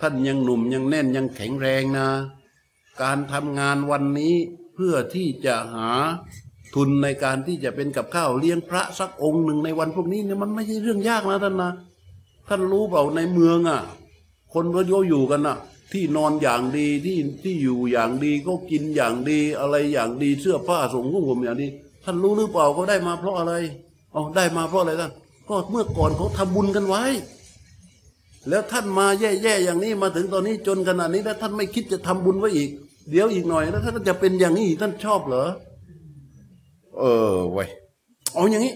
ท่านยังหนุ่มยังแน่นยังแข็งแรงนะ การทำงานวันนี้เพื่อที่จะหาทุนในการที่จะเป็นกับข้าวเลี้ยงพระสักองค์หนึ่งในวันพวกนี้เนี่ยมันไม่ใช่เรื่องยากนะท่านนะ ท่านรู้เปล่าในเมืองอะ คนก็โยอยู่กันอะ ที่นอนอย่างดีที่ที่อยู่อย่างดีก็กินอย่างดีอะไรอย่างดีเสื้อผ้าส่งกุ้งผมอย่างดีท่านรู้หรือเปล่าเขาได้มาเพราะอะไรอ๋อได้มาเพราะอะไรท่าน ก็เมื่อก่อนเขาทำบุญกันไว้ แล้วท่านมาแย่ๆอย่างนี้มาถึงตอนนี้จนขนาดนี้แล้วท่านไม่คิดจะทำบุญไว้อีก เดี๋ยวอีกหน่อยแล้วท่านจะเป็นอย่างนี้อีกท่านชอบเหรอ เออไว้ยเอาอย่างนี้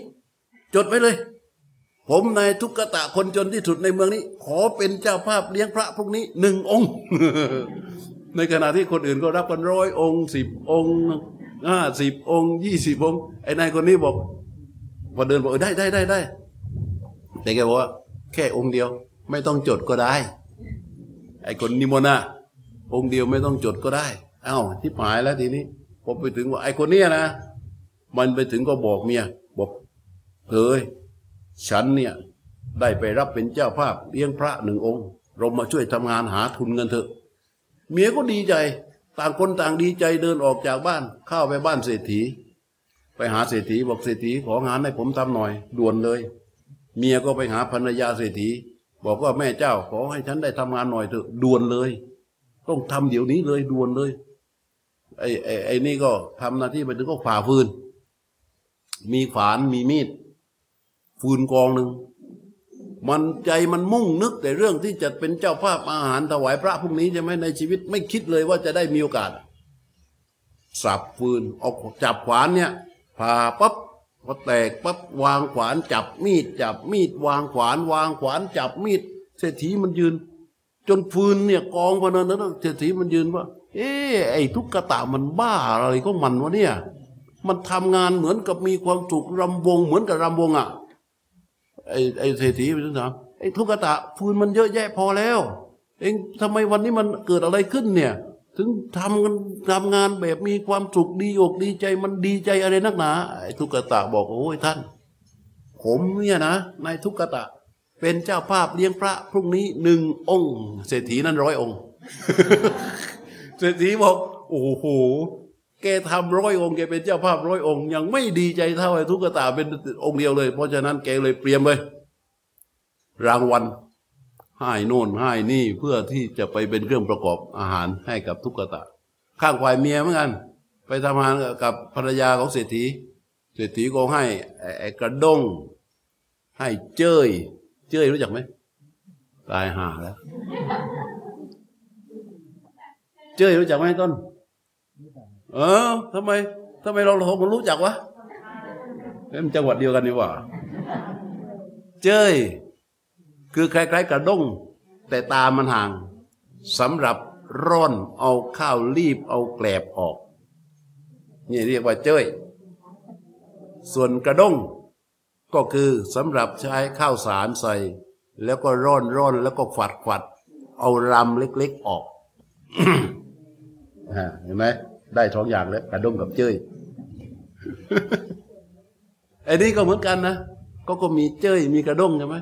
จดไว้เลย ผมนายทุกกตะคนจนที่สุดในเมืองนี้ ขอเป็นเจ้าภาพเลี้ยงพระพวกนี้หนึ่งองค์ ในขณะที่คนอื่นก็รับกันร้อยองค์สิบองค์ห้าสิบองค์ยี่สิบองค์ไอ้นายคนนี้บอกพอเดินบอกเออได้ได้ได้ได้ แต่แกบอกว่าแค่องค์เดียว ไม่ต้องจดก็ได้ ไอ้คนนิมนต์น่ะองค์เดียวไม่ต้องจดก็ได้ เอ้าที่หมายแล้วทีนี้ผมไปถึงว่าไอ้คนเนี้ยนะ มันไปถึงก็บอกเมียบอกเฮ้ยฉันเนี่ยได้ไปรับเป็นเจ้าภาพเลี้ยงพระหนึ่งองค์ เรามาช่วยทำงานหาทุนเงินเถอะ เมียก็ดีใจ ต่างคนต่างดีใจเดินออกจากบ้าน เข้าไปบ้านเศรษฐี ไปหาเศรษฐีบอกเศรษฐีของานให้ผมทำหน่อย ด่วนเลย เมียก็ไปหาภรรยาเศรษฐีบอกว่าแม่เจ้าขอให้ฉันได้ทำงานหน่อยเถอะด่วนเลย ต้องทำเดี๋ยวนี้เลยด่วนเลยไอ้ไอ้ไอ้นี่ก็ทำหน้าที่ไปถึงก็ฝ่าฟืน มีขวานมีมีด ฟืนกองหนึ่งมันใจมันมุ่งนึกแต่เรื่องที่จะเป็นเจ้าภาพอาหารถวายพระพรุ่งนี้ใช่ไหมในชีวิตไม่คิดเลยว่าจะได้มีโอกาสสับฟืนเอาจับขวานเนี่ยผ่าปั๊บ พอแตกปั๊บวางขวานจับมีดจับมีดวางขวาน วางขวานจับมีดเศรษฐีมันยืน จนฟืนเนี่ยกองพนันนั้นเศรษฐีมันยืนว่า เอ๊ไอ้ทุกกระตะมันบ้าอะไรก็มันวะเนี่ย มันทำงานเหมือนกับมีความสุขรำวงเหมือนกับรำวงอะไอ้ไอ้เศรษฐีไปถามไอ้ทุกกะตะฟืนมันเยอะแยะพอแล้ว เองทำไมวันนี้มันเกิดอะไรขึ้นเนี่ย ถึงทำกันทำงานแบบมีความสุขดีอกดีใจมันดีใจอะไรนักหนาไอ้ทุกกตะบอกโอ้ยท่าน ผมเนี่ยนะนายทุกกตะ เป็นเจ้าภาพเลี้ยงพระพรุ่งนี้หนึ่งองค์ เศรษฐีนั้นร้อยองค์เศรษฐีบอกโอ้โหแกทำร้อยองค์แกเป็นเจ้าภาพร้อยองค์ยังไม่ดีใจเท่าไอ้ทุกตาเป็นองค์เดียวเลย เพราะฉะนั้นแกเลยเตรียมเลย รางวัล ให้โน่นให้นี่เพื่อที่จะไปเป็นเครื่องประกอบอาหารให้กับทุกตาข้างควายเมียเหมือนกัน ไปทำงานกับภรรยาของเศรษฐี เศรษฐีก็ให้กระด้ง ให้เจ้ย เจ้ยรู้จักไหมตายห่าแล้ว เจ้ยรู้จักไหมต้น เออทำไมทำไมเราเรารู้จักวะเป็นจังหวัดเดียวกันนี่หว่า เจ้ย คือคล้ายๆกระด้ง แต่ตามันห่างสำหรับร่อนเอาข้าวรีบเอาแกลบออก นี่เรียกว่าเจ้ย ส่วนกระด้งก็คือสำหรับใช้ข้าวสารใส่ แล้วก็ร่อนร่อนแล้วก็ฝัดฝัดเอารำเล็กๆออกเห็นไหมได้สองอย่างแล้วกระด้งกับเจ้ยไอ้นี่ก็เหมือนกันนะก็ก็มีเจ้ยมีกระด้งใช่ไหม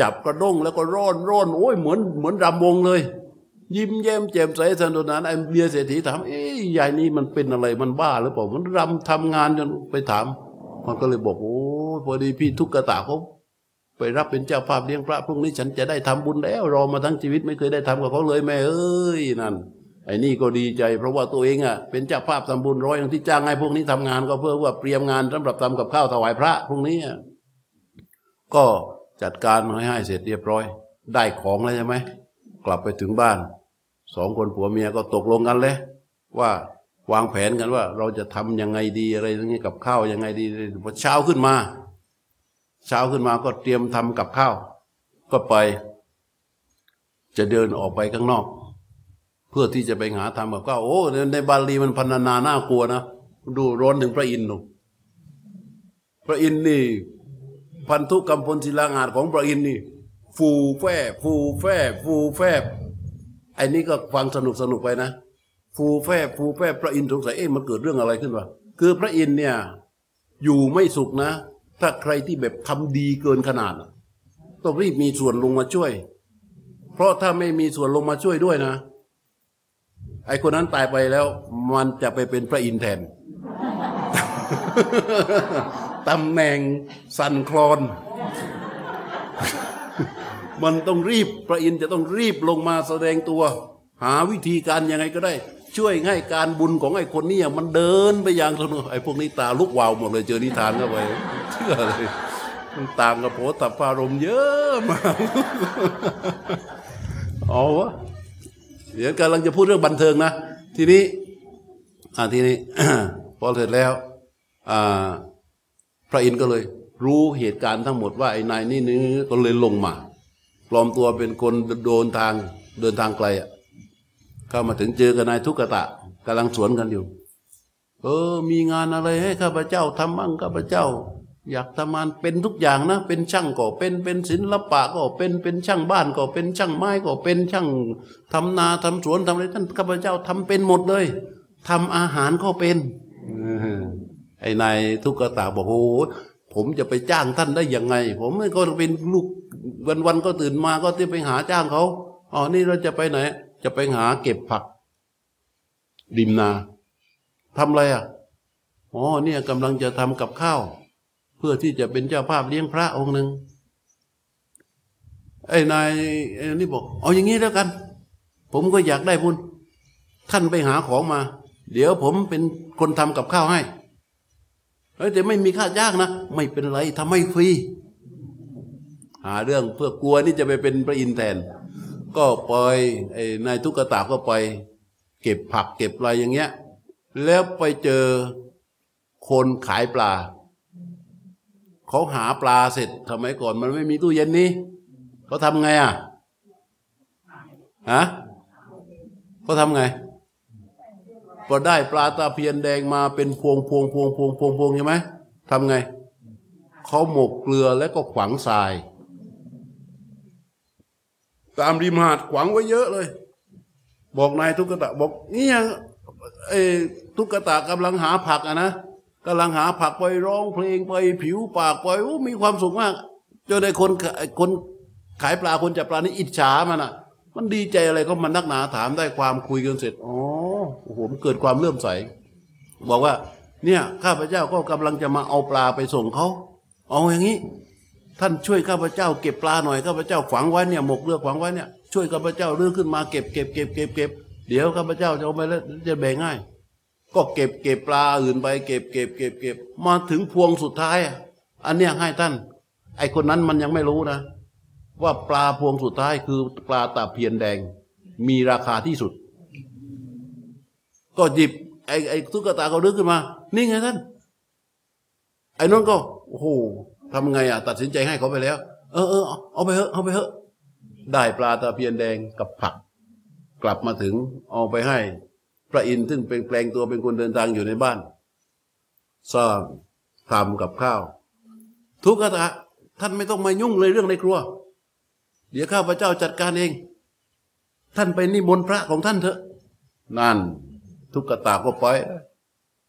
จับกระด้งแล้วก็ร่อนร่อนโอ้ยเหมือนเหมือนรำวงเลย ยิ้มแย้มแจ่มใสสนุกสนานไอ้เบียเศรษฐีถามเอ้ยยายนี่มันเป็นอะไรมันบ้าหรือเปล่ามันรำทำงานจนไปถาม มันก็เลยบอกโอ้พอดีพี่ทุกกระตาเขาไปรับเป็นเจ้าภาพเลี้ยงพระพรุ่งนี้ฉันจะได้ทำบุญแล้ว รอมาทั้งชีวิตไม่เคยได้ทำกับเขาเลยแม่เอ้ยนั่นไอ้นี่ก็ดีใจ เพราะว่าตัวเองอะเป็นเจ้าภาพทำบุญร้อยอย่างที่จ้างให้พวกนี้ทำงานก็เพื่อว่าเตรียมงานสำหรับทำกับข้าวถวายพระพรุ่งนี้ก็ จัดการให้ให้เสร็จเรียบร้อย ได้ของแล้วใช่ไหมกลับไปถึงบ้านสองคนผัวเมียก็ตกลงกันเลย ว่าวางแผนกันว่า เราจะทำยังไงดีอะไรอย่างนี้กับข้าวยังไงดีพอเช้าขึ้นมา เช้าขึ้นมาก็เตรียมทำกับข้าว ก็ไป จะเดินออกไปข้างนอก เพื่อที่จะไปหาทำกับข้าวโอ้ในบาลีมันพันนาน่ากลัวนะดูร้อนถึงพระอินทร์หนูพระอินทร์นี่ พันธุกรรมพลศิลางาดของพระอินทร์นี่ ฟูแฝฟูแฝฟูแฝไอ้นี่ก็ฟังสนุกสนุกไปนะ ฟูแฝฟูแฝพระอินทร์สงสัยเอ๊ะมันเกิดเรื่องอะไรขึ้นวะคือพระอินทร์เนี่ย อยู่ไม่สุขนะ ถ้าใครที่แบบทำดีเกินขนาดต้องรีบมีส่วนลงมาช่วย เพราะถ้าไม่มีส่วนลงมาช่วยด้วยนะ ไอ้คนนั้นตายไปแล้ว มันจะไปเป็นพระอินทร์แทน ตำแหน่งสันคลอน มันต้องรีบพระอินทร์จะต้องรีบลงมาแสดงตัว หาวิธีการยังไงก็ได้ ช่วยให้การบุญของไอ้คนนี้มันเดินไปอย่างสนุกไอ้พวกนี้ตาลุกวาวหมดเลยเจอนิทานเข้าไปเชื่อเลยมันต่างกับโผตับพารมเยอะมากเอาวะเดี๋ยวกำลังจะพูดเรื่องบันเทิงนะ ทีนี้ อ่าทีนี้ พอเสร็จแล้ว อ่า พระอินทร์ก็เลยรู้เหตุการณ์ทั้งหมดว่าไอ้นายนี่นี่ก็เลยลงมาปลอมตัวเป็นคนโดนทางเดินทางไกลอะเข้ามาถึงเจอกับนายทุกตะกำลังสวนกันอยู่ เออ มีงานอะไรให้ข้าพเจ้าทำบ้างข้าพเจ้า อยากทำงานเป็นทุกอย่างนะ เป็นช่างก็เป็นเป็นศิลปะก็เป็นเป็นช่างบ้านก็เป็นช่างไม้ก็เป็นช่างทำนาทำสวนทำอะไรท่านข้าพเจ้าทำเป็นหมดเลยทำอาหารก็เป็น ไอ้นายทุกกตะบอกโอ้โหผมจะไปจ้างท่านได้ยังไง ผมก็เป็นลูกวันวันก็ตื่นมาก็ที่ไปหาจ้างเขาอ๋อนี่เราจะไปไหน จะไปหาเก็บผักริมนาทำอะไรอะอ๋อเนี่ยกำลังจะทำกับข้าว เพื่อที่จะเป็นเจ้าภาพเลี้ยงพระองค์หนึ่งไอ้นายไอ้นี่บอก เอาอย่างนี้แล้วกัน ผมก็อยากได้บุญท่านไปหาของมา เดี๋ยวผมเป็นคนทำกับข้าวให้ เฮ้ยแต่ไม่มีค่าจ้างนะ ไม่เป็นไรทำให้ฟรีหาเรื่องเพื่อกลัวนี่จะไปเป็นพระอินทร์แทน ก็ปล่อยไอ้นายทุกกตาก็ไป เก็บผักเก็บอะไรอย่างเงี้ย แล้วไปเจอคนขายปลา เขาหาปลาเสร็จทำไมก่อน มันไม่มีตู้เย็นนี้เขาทำไงอะฮะเขาทำไง พอได้ปลาตาเพียนแดงมาเป็นพวงพวงพวงพวงพวงพวงใช่ไหมทำไงเขาหมกเกลือแล้วก็ขวางทราย ตามริมหาดขวางไว้เยอะเลย บอกนายทุกกตะบอกเนี่ยไอ้ทุกกตะกำลังหาผักอะนะกำลังหาผักไปร้องเพลงไปผิวปากไปโอ้มีความสุขมากจนไอ้คนคนขายปลาคนจับปลานี่อิจฉามันอะ มันดีใจอะไรก็มันนักหนาถามได้ความคุยกันเสร็จอ๋อโอ้โหมันเกิดความเลื่อมใส บอกว่า เนี่ยข้าพเจ้าก็กำลังจะมาเอาปลาไปส่งเขาเอาอย่างนี้ ท่านช่วยข้าพเจ้าเก็บปลาหน่อยข้าพเจ้าฝังไว้เนี่ยหมกเรือฝังไว้เนี่ยช่วยข้าพเจ้าเรื่องขึ้นมาเก็บเก็บเก็บเก็บเก็บเดี๋ยวข้าพเจ้าจะเอาไปแล้วจะแบ่งง่าย ก็เก็บเก็บปลาอื่นไปเก็บเก็บเก็บเก็บมาถึงพวงสุดท้ายอะอันเนี้ยให้ท่าน ไอคนนั้นมันยังไม่รู้นะ ว่าปลาพวงสุดท้ายคือปลาตาเพียนแดงมีราคาที่สุด ก็หยิบไอ้ไอ้ตุ๊กตาเขาดึกขึ้นมา นี่ไงท่าน ไอ้นนก็โอ้โหทำไงอะ ตัดสินใจให้เขาไปแล้ว เออเออเอาไปเถอะเอาไปเถอะ ได้ปลาตาเพียนแดงกับผัก กลับมาถึงเอาไปให้ พระอินทร์ซึ่งเป็นแปลงตัวเป็นคนเดินทางอยู่ในบ้านทราบทำกับข้าว ทุกขตะท่านไม่ต้องมายุ่งเลยเรื่องในครัว เดี๋ยวข้าพเจ้าจัดการเอง ท่านไปนิมนต์พระของท่านเถอะ นั่น ทุกขตาก็ไป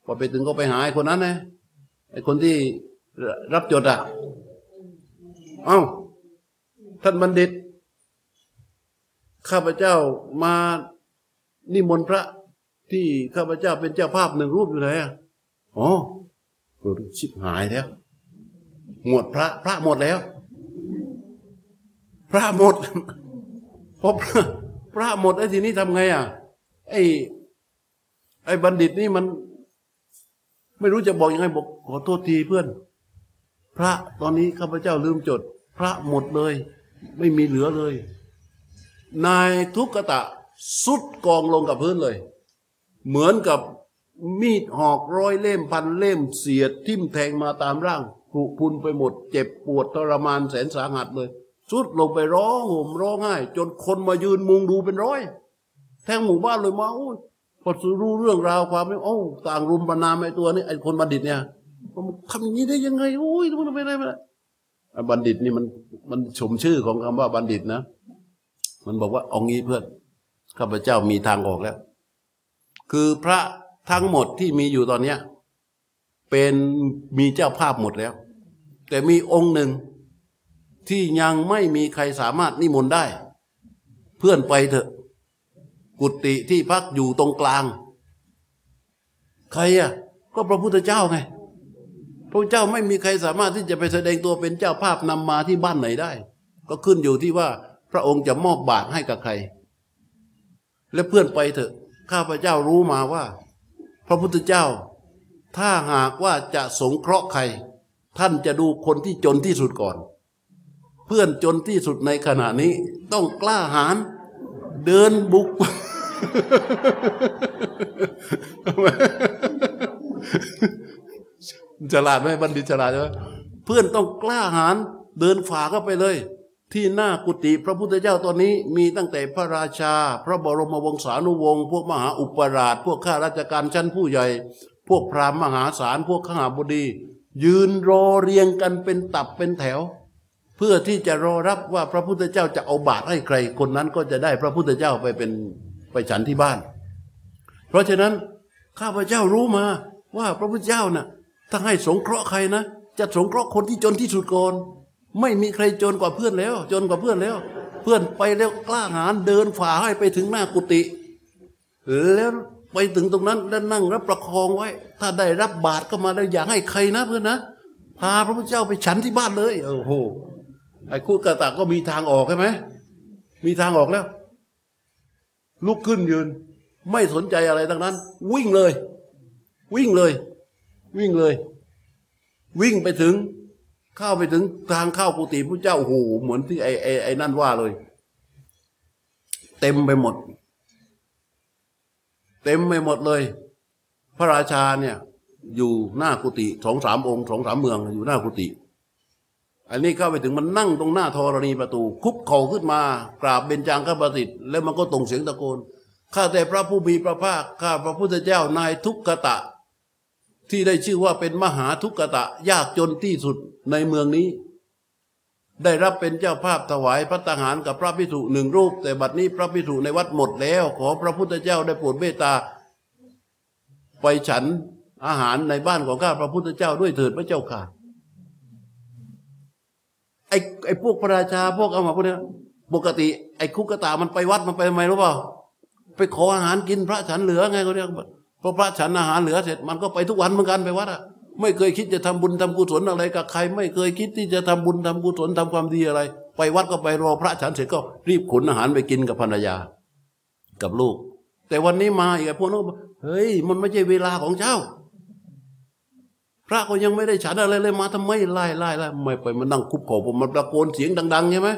พอไปถึงก็ไปหาไอ้คนนั้นนะไอ้คนที่รับจดอะเอ้า ท่านบัณฑิต ข้าพเจ้ามานิมนต์พระที่ข้าพเจ้าเป็นเจ้าภาพหนึ่งรูปอยู่ไหนอะอ๋อชิบหายแล้ว หมดพระ พระหมดแล้ว พระหมดพอพระพระหมดไอ้ทีนี้ทำไงอะไอ้ไอ้บัณฑิตนี่มัน ไม่รู้จะบอกยังไงบอกขอโทษทีเพื่อน พระตอนนี้ข้าพเจ้าลืมจด พระหมดเลย ไม่มีเหลือเลย นายทุกขตะสุดกองลงกับพื้นเลย เหมือนกับมีดหอกร้อยเล่มพันเล่มเสียดทิ่มแทงมาตามร่างผุพุนไปหมด เจ็บปวดทรมานแสนสาหัสเลย สุดลงไปร้องห่มร้องไห้จนคนมายืนมุงดูเป็นร้อย แทงหมู่บ้านเลยมาโอ้ยพอรู้เรื่องราวความไม่โอ้ต่างรุมประนามไอ้ตัวนี้ไอ้คนบัณฑิตเนี่ยมันทำอย่างนี้ได้ยังไงโอ้ยมันไม่ได้ไม่ได้บัณฑิตนี่มันมันชมชื่อของคำว่าบัณฑิตนะ มันบอกว่าเอางี้เพื่อนข้าพเจ้ามีทางออกแล้ว คือพระทั้งหมดที่มีอยู่ตอนเนี้ยเป็นมีเจ้าภาพหมดแล้ว แต่มีองค์หนึ่ง ที่ยังไม่มีใครสามารถนิมนต์ได้ เพื่อนไปเถอะ กุฏิที่พักอยู่ตรงกลาง ใครอะก็พระพุทธเจ้าไงพระเจ้าไม่มีใครสามารถที่จะไปแสดงตัวเป็นเจ้าภาพนำมาที่บ้านไหนได้ ก็ขึ้นอยู่ที่ว่าพระองค์จะมอบบาตรให้กับใคร และเพื่อนไปเถอะ ข้าพเจ้ารู้มาว่า พระพุทธเจ้า ถ้าหากว่าจะสงเคราะห์ใคร ท่านจะดูคนที่จนที่สุดก่อน พื่อนจนที่สุดในขณะนี้ ต้องกล้าหาญเดินบุก ฉลาดไหมบัณฑิตฉลาดใช่ไหมเพื่อนต้องกล้าหาญเดินฝ่าเข้าไปเลย ที่หน้ากุฏิพระพุทธเจ้าตอนนี้มีตั้งแต่พระราชา พระบรมวงศานุวงศ์พวกมหาอุปราช พวกข้าราชการชั้นผู้ใหญ่ พวกพราหมณ์มหาศาลพวกข้าบดี ยืนรอเรียงกันเป็นตับเป็นแถว พื่อที่จะรอรับว่าพระพุทธเจ้าจะเอาบาตรให้ใคร คนนั้นก็จะได้พระพุทธเจ้าไปเป็นไปฉันที่บ้าน เพราะฉะนั้นข้าพเจ้ารู้มาว่าพระพุทธเจ้าน่ะถ้าให้สงเคราะห์ใครนะจะสงเคราะห์คนที่จนที่สุดก่อนไม่มีใครจนกว่าเพื่อนแล้ว จนกว่าเพื่อนแล้ว เพื่อนไปแล้วกล้าหาญเดินฝ่าให้ไปถึงหน้ากุฏิแล้วไปถึงตรงนั้นแล้วนั่งรับประคองไว้ ถ้าได้รับบาตรก็มาแล้วอย่าให้ใครนะเพื่อนนะพาพระพุทธเจ้าไปฉันที่บ้านเลยโอ้โห ไอ้คู่กระตะก็มีทางออกใช่ไหมมีทางออกแล้ว ลุกขึ้นยืน ไม่สนใจอะไรทั้งนั้น วิ่งเลย วิ่งเลย วิ่งเลย วิ่งไปถึง เข้าไปถึงทางเข้ากุฏิพระเจ้าโอ้โหเหมือนที่ไอ้ไอ้ไอ้นั่นว่าเลย เต็มไปหมด เต็มไปหมดเลย พระราชาเนี่ย อยู่หน้ากุฏิสองสามองค์สองสามเมืองอยู่หน้ากุฏิ อันนี้เข้าไปถึงมันนั่งตรงหน้าธรณีประตู คุบเข่าขึ้นมากราบเบญจางคประสิทธิ์แล้วมันก็ตรงเสียงตะโกนข้าแต่พระผู้มีพระภาคข้าพระพุทธเจ้านายทุกขตะ ที่ได้ชื่อว่าเป็นมหาทุกขตะ ยากจนที่สุดในเมืองนี้ ได้รับเป็นเจ้าภาพถวายพระทหารกับพระพิสุหนึ่งรูป แต่บัดนี้พระพิสุในวัดหมดแล้ว ขอพระพุทธเจ้าได้โปรดเมตตา ไปฉันอาหารในบ้านของข้าพระพุทธเจ้าด้วยเถิดพระเจ้าค่ะ ไอ้ไอ้พวกพระราชาพวกเอามาพวกเนี้ยปกติ ไอ้คุกกระตามันไปวัดมันไปทำไมรู้เปล่า ไปขออาหารกินพระฉันเหลือไงเขาเรียกพอพระฉันอาหารเหลือเสร็จมันก็ไปทุกวันเหมือนกันไปวัดอะไม่เคยคิดจะทำบุญทำกุศลอะไรกับใคร ไม่เคยคิดที่จะทำบุญทำกุศลทำความดีอะไร ไปวัดก็ไปรอพระฉันเสร็จก็รีบขนอาหารไปกินกับภรรยา กับลูก แต่วันนี้มาอีกไอ้พวกนั้นเฮ้ยมันไม่ใช่เวลาของเจ้า ระก็ยังไม่ได้ฉันอะไรเลยมาทำไมไล่ไล่ไล่ไม่ไปมานั่งคุบเข่าผมมันตะโกนเสียงดังๆใช่ไหม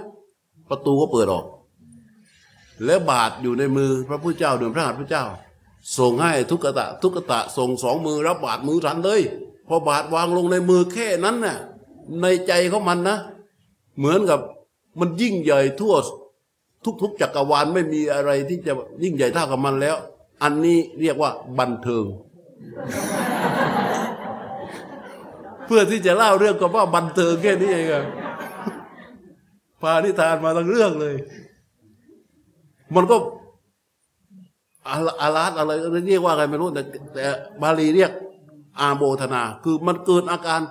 ประตูก็เปิดออก แล้วบาทอยู่ในมือพระพุทธเจ้าเดินพระหัตถ์พระเจ้า ส่งให้ทุกตะ ทุกตะส่งสองมือรับบาทมือทันเลย พอบาทวางลงในมือแค่นั้นน่ะในใจของมันนะ เหมือนกับมันยิ่งใหญ่ทั่วทุกๆจักรวาลไม่มีอะไรที่จะยิ่งใหญ่เท่ากับมันแล้ว อันนี้เรียกว่าบันเทิง เพื่อที่จะเล่าเรื่องกับว่าบันเทิงแค่นี้เองอะพานิทานมาทั้งเรื่องเลย มันก็อาลาดอะไรเรียกว่าอะไรไม่รู้แต่แต่บาลีเรียกอาโบธนา คือมันเกิดอาการ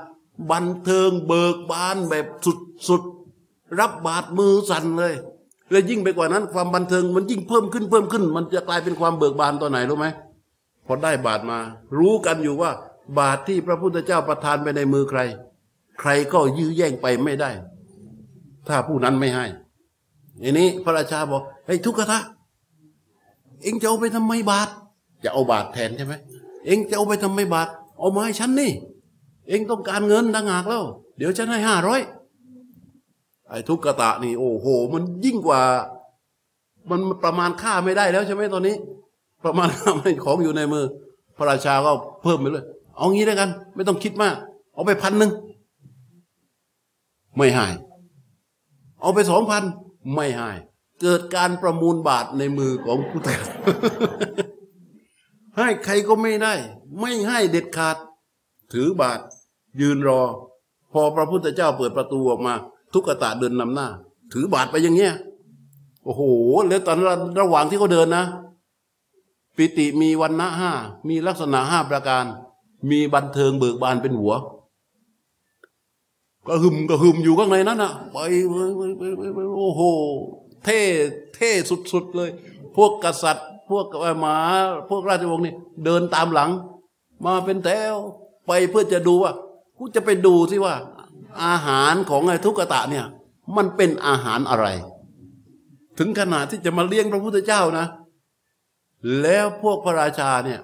บันเทิงเบิกบานแบบสุดสุดรับบาดมือสั่นเลย และยิ่งไปกว่านั้นความบันเทิงมันยิ่งเพิ่มขึ้นเพิ่มขึ้น มันจะกลายเป็นความเบิกบานตัวไหนรู้ไหมพอได้บาทมา รู้กันอยู่ว่า บาทที่พระพุทธเจ้าประทานไปในมือใคร ใครก็ยื้อแย่งไปไม่ได้ ถ้าผู้นั้นไม่ให้อันนี้พระราชาบอกเฮ้ยทุกขะเอ็งจะเอาไปทำไมบาทจะเอาบาทแทนใช่ไหมเอ็งจะเอาไปทำไมบาทเอามาให้ฉันนี่ เอ็งต้องการเงินดังหากแล้ว เดี๋ยวฉันให้ห้าร้อยไอ้ทุกขตะนี่โอ้โห มันยิ่งกว่า มันประมาณค่าไม่ได้แล้วใช่ไหมตอนนี้ ประมาณค่าไม่ของอยู่ในมือ พระราชาก็เพิ่มไปเลย เอางี้แล้วกัน ไม่ต้องคิดมาก เอาไปพันหนึ่งไม่ให้เอาไปสองพันไม่ให้เกิดการประมูลบาทในมือของพุทธให้ใครก็ไม่ได้ ไม่ให้เด็ดขาด ถือบาท ยืนรอ พอพระพุทธเจ้าเปิดประตูออกมา ทุกตะเดินนำหน้า ถือบาทไปอย่างเงี้ยโอ้โห แล้วตอนระหว่างที่เขาเดินนะ ปิติมีวันณะห้ามีลักษณะห้าประการ มีบันเทิงเบิกบานเป็นหัวก็หึมก็หึมอยู่ข้างในนั้นอะไปโอ้โห เท่เท่สุดๆเลย พวกกษัตริย์ พวกหมาพวกราชวงศ์นี่เดินตามหลัง มาเป็นแถวไปเพื่อจะดูว่ากูจะไปดูสิว่า อาหารของไอ้ทุกตะเนี่ย มันเป็นอาหารอะไร ถึงขนาดที่จะมาเลี้ยงพระพุทธเจ้านะ แล้วพวกพระราชาเนี่ย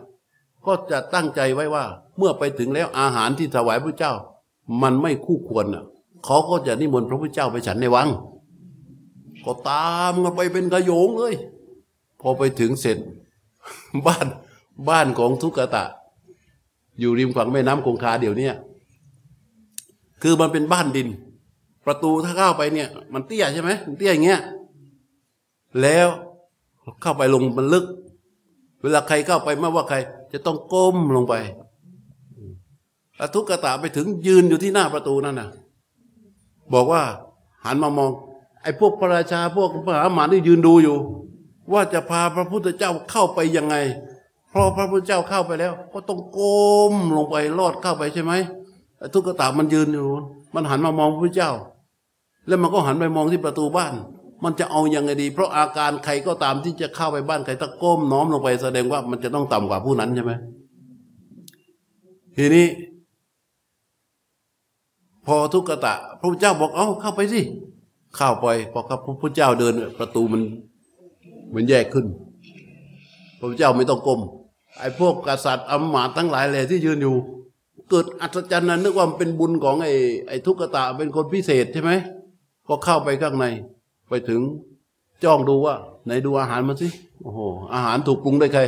ก็จะตั้งใจไว้ว่า เมื่อไปถึงแล้วอาหารที่ถวายพระเจ้า มันไม่คู่ควรอะเขาก็จะนิมนต์พระพุทธเจ้าไปฉันในวัง ก็ตามกันไปเป็นกระโยงเลย พอไปถึงเสร็จ บ้านบ้านของทุกตะ อยู่ริมฝั่งแม่น้ำคงคาเดี๋ยวนี้คือมันเป็นบ้านดิน ประตูถ้าเข้าไปเนี่ย มันเตี้ยใช่ไหมมันเตี้ยอย่างเงี้ยแล้วเข้าไปลงมันลึก เวลาใครเข้าไปไม่ว่าใคร จะต้องก้มลงไป อทุกกตะไปถึงยืนอยู่ที่หน้าประตูนั่นนะบอกว่าหันมามอง ไอ้พวกพระราชาพวกพระหาที่ยืนดูอยู่ ว่าจะพาพระพุทธเจ้าเข้าไปยังไงพอพระพุทธเจ้าเข้าไปแล้ว ก็ต้องก้มลงไปลอดเข้าไปใช่ไหมทุกตามันยืนอยู่ มันหันมามองพระพุทธเจ้า แล้วมันก็หันไปมองที่ประตูบ้าน มันจะเอาอยัางไงดี เพราะอาการใครก็ตามที่จะเข้าไปบ้านใครตะก้มน้อมลงไปแสดงว่ามันจะต้องต่ำกว่าผู้นั้นใช่ไหมทีนี้ พอทุกตะ พระพุทธเจ้าบอกเอาเข้าไปสิเข้าไปพอครับพระพุทธเจ้าเดิน ประตูมันมันแยกขึ้น พระพุทธเจ้าไม่ต้องก้มไอ้พวกกษัตริย์อำมาตย์ทั้งหลายเลยที่ยืนอยู่ เกิดอัศจรรย์นะนึกว่ามันเป็นบุญของไอ้ไอ้ทุกตะเป็นคนพิเศษใช่ไหมก็เข้าไปข้างใน ไปถึงจ้องดูว่า ไหนดูอาหารมาสิโอ้โหอาหารถูกปรุงได้ใคร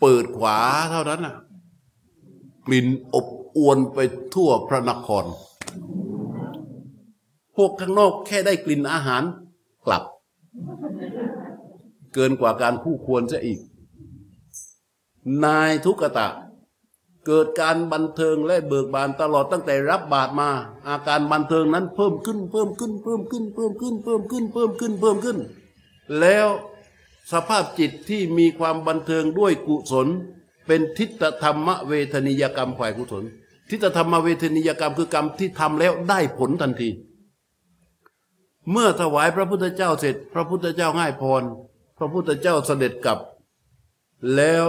เปิดขวาเท่านั้นน่ะ กลิ่นอบอวนไปทั่วพระนคร พวกข้างนอกแค่ได้กลิ่นอาหารกลับ เกินกว่าการคู่ควรซะอีก นายทุกตะ เกิดการบันเทิงและเบิกบานตลอดตั้งแต่รับบาตรมา อาการบันเทิงนั้นเพิ่มขึ้น เพิ่มขึ้น เพิ่มขึ้น เพิ่มขึ้น เพิ่มขึ้น เพิ่มขึ้น เพิ่มขึ้น แล้วสภาพจิตที่มีความบันเทิงด้วยกุศล เป็นทิฏฐธรรมเวทนิยกรรมฝ่ายกุศล ทิฏฐธรรมเวทนิยกรรมคือกรรมที่ทำแล้วได้ผลทันที เมื่อถวายพระพุทธเจ้าเสร็จ พระพุทธเจ้าให้พร พระพุทธเจ้าเสด็จกลับ แล้ว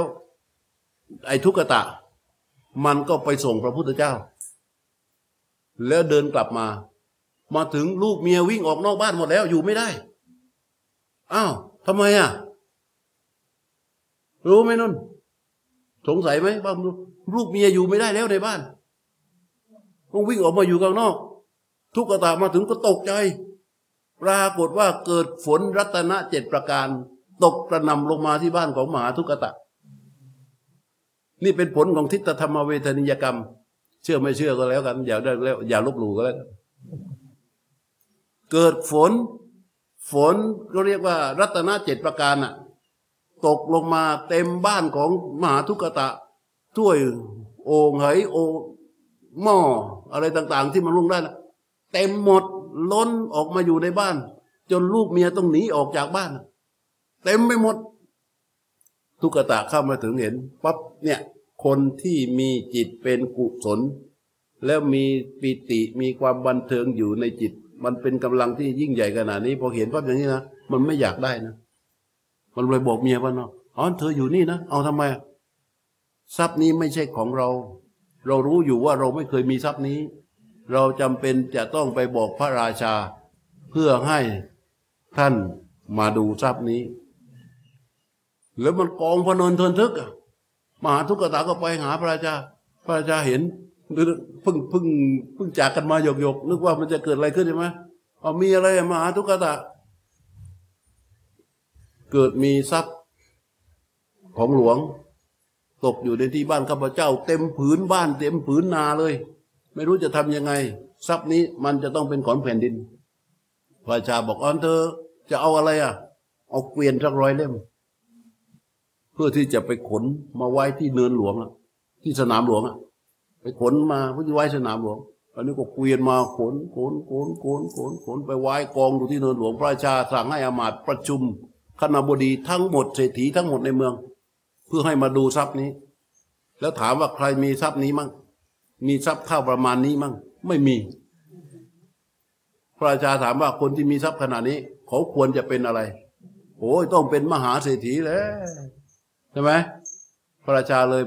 ไอ้ทุกตะ มันก็ไปส่งพระพุทธเจ้า แล้วเดินกลับมา มาถึงลูกเมียวิ่งออกนอกบ้านหมดแล้วอยู่ไม่ได้อ้าวทำไมอะรู้ไหมนุ่น สงสัยไหมบ้างลูกเมียอยู่ไม่ได้แล้วในบ้านต้องวิ่งออกมาอยู่ข้างนอก ทุกตะมาถึงก็ตกใจ ปรากฏว่าเกิดฝนรัตนเจ็ดประการ ตกกระนำลงมาที่บ้านของหมาทุกตะ นี่เป็นผลของทิฏฐธรรมเวทนิยกรรม เชื่อไม่เชื่อก็แล้วกัน อย่าได้แล้วอย่าลบหลู่ก็แล้วเกิดฝน ฝนก็เรียกว่า รัตนเจ็ดประการน่ะ ตกลงมาเต็มบ้านของมหาทุกตะถ้วยโอ่งไหโอ่งหม้ออะไรต่างๆ ที่มันรุ่งได้นะเต็มหมดล้นออกมาอยู่ในบ้าน จนลูกเมียต้องหนีออกจากบ้าน เต็มไปหมด ทุกตะเข้ามาถึงเห็นปั๊บเนี่ย คนที่มีจิตเป็นกุศล แล้วมีปิติมีความบันเทิงอยู่ในจิต มันเป็นกำลังที่ยิ่งใหญ่ขนาดนี้พอเห็นปั๊บอย่างนี้นะมันไม่อยากได้นะ มันเลยบอกเมียว่าเนาะอ๋อเธออยู่นี่นะ เอาทำไม ทรัพย์นี้ไม่ใช่ของเรา เรารู้อยู่ว่าเราไม่เคยมีทรัพย์นี้ เราจำเป็นจะต้องไปบอกพระราชา เพื่อให้ท่านมาดูทรัพย์นี้ แล้วมันกองพนนทนทึกมหาทุกขตาก็ไปหาพระราชา พระราชาเห็นเพิ่งเพิ่งเพิ่งจากกันมาหยกหยกนึกว่ามันจะเกิดอะไรขึ้นใช่ไหมเอามีอะไรมหาทุกขตา เกิดมีทรัพย์ของหลวง ตกอยู่ในที่บ้านข้าพเจ้า เต็มผืนบ้านเต็มผืนนาเลย ไม่รู้จะทำยังไง ทรัพย์นี้มันจะต้องเป็นของแผ่นดินพระชาบอกอ๋อเธอจะเอาอะไรอะ เอาเกวียนสักร้อยเล่ม เพื่อที่จะไปขนมาไว้ที่เนินหลวงอะที่สนามหลวงอะไปขนมาเพื่อที่ไว้สนามหลวงอันนี้ก็เกวียนมาขนขนขนขนขนขนไปไว้กองอยู่ที่เนินหลวงพระราชาสั่งให้อามาตประชุม คณบดีทั้งหมดเศรษฐีทั้งหมดในเมือง เพื่อให้มาดูทรัพย์นี้ แล้วถามว่าใครมีทรัพย์นี้มั่งมีทรัพย์เท่าประมาณนี้มั่งไม่มี พระราชาถามว่าคนที่มีทรัพย์ขนาดนี้ เขาควรจะเป็นอะไรโอ้ยต้องเป็นมหาเศรษฐีแล้วใช่ไหมพระราชาเลย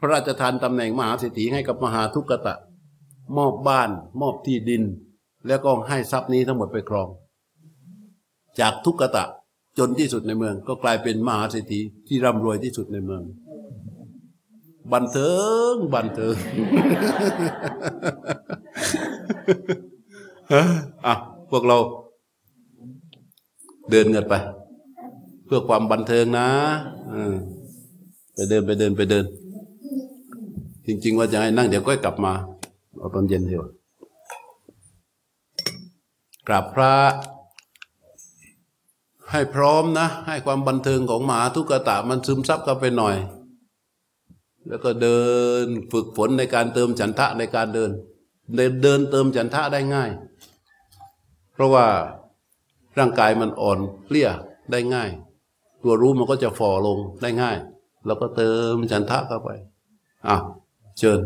พระราชทานตำแหน่งมหาเศรษฐีให้กับมหาทุกตะ มอบบ้าน มอบที่ดิน แล้วก็ให้ทรัพย์นี้ทั้งหมดไปครอง จากทุกตะ จนที่สุดในเมือง ก็กลายเป็นมหาเศรษฐีที่ร่ำรวยที่สุดในเมือง บันเทิงบันเทิงอะพวกเรา เดินกันไป เพื่อความบันเทิงนะอืมไปเดินไปเดินไปเดิน จริง ๆ ว่าจะให้นั่งเดี๋ยวก็กลับมาเอาตอนเย็นเดียวกราบพระ ให้พร้อมนะ ให้ความบันเทิงของมหาทุกตะมันซึมซับเข้าไปหน่อย แล้วก็เดินฝึกฝนในการเติมฉันทะในการเดิน เดินเดินเติมฉันทะได้ง่าย เพราะว่าร่างกายมันอ่อนเปลี้ยได้ง่าย ตัวรู้มันก็จะฝ่อลงได้ง่าย แล้วก็เติมฉันทะเข้าไปอะเชิญ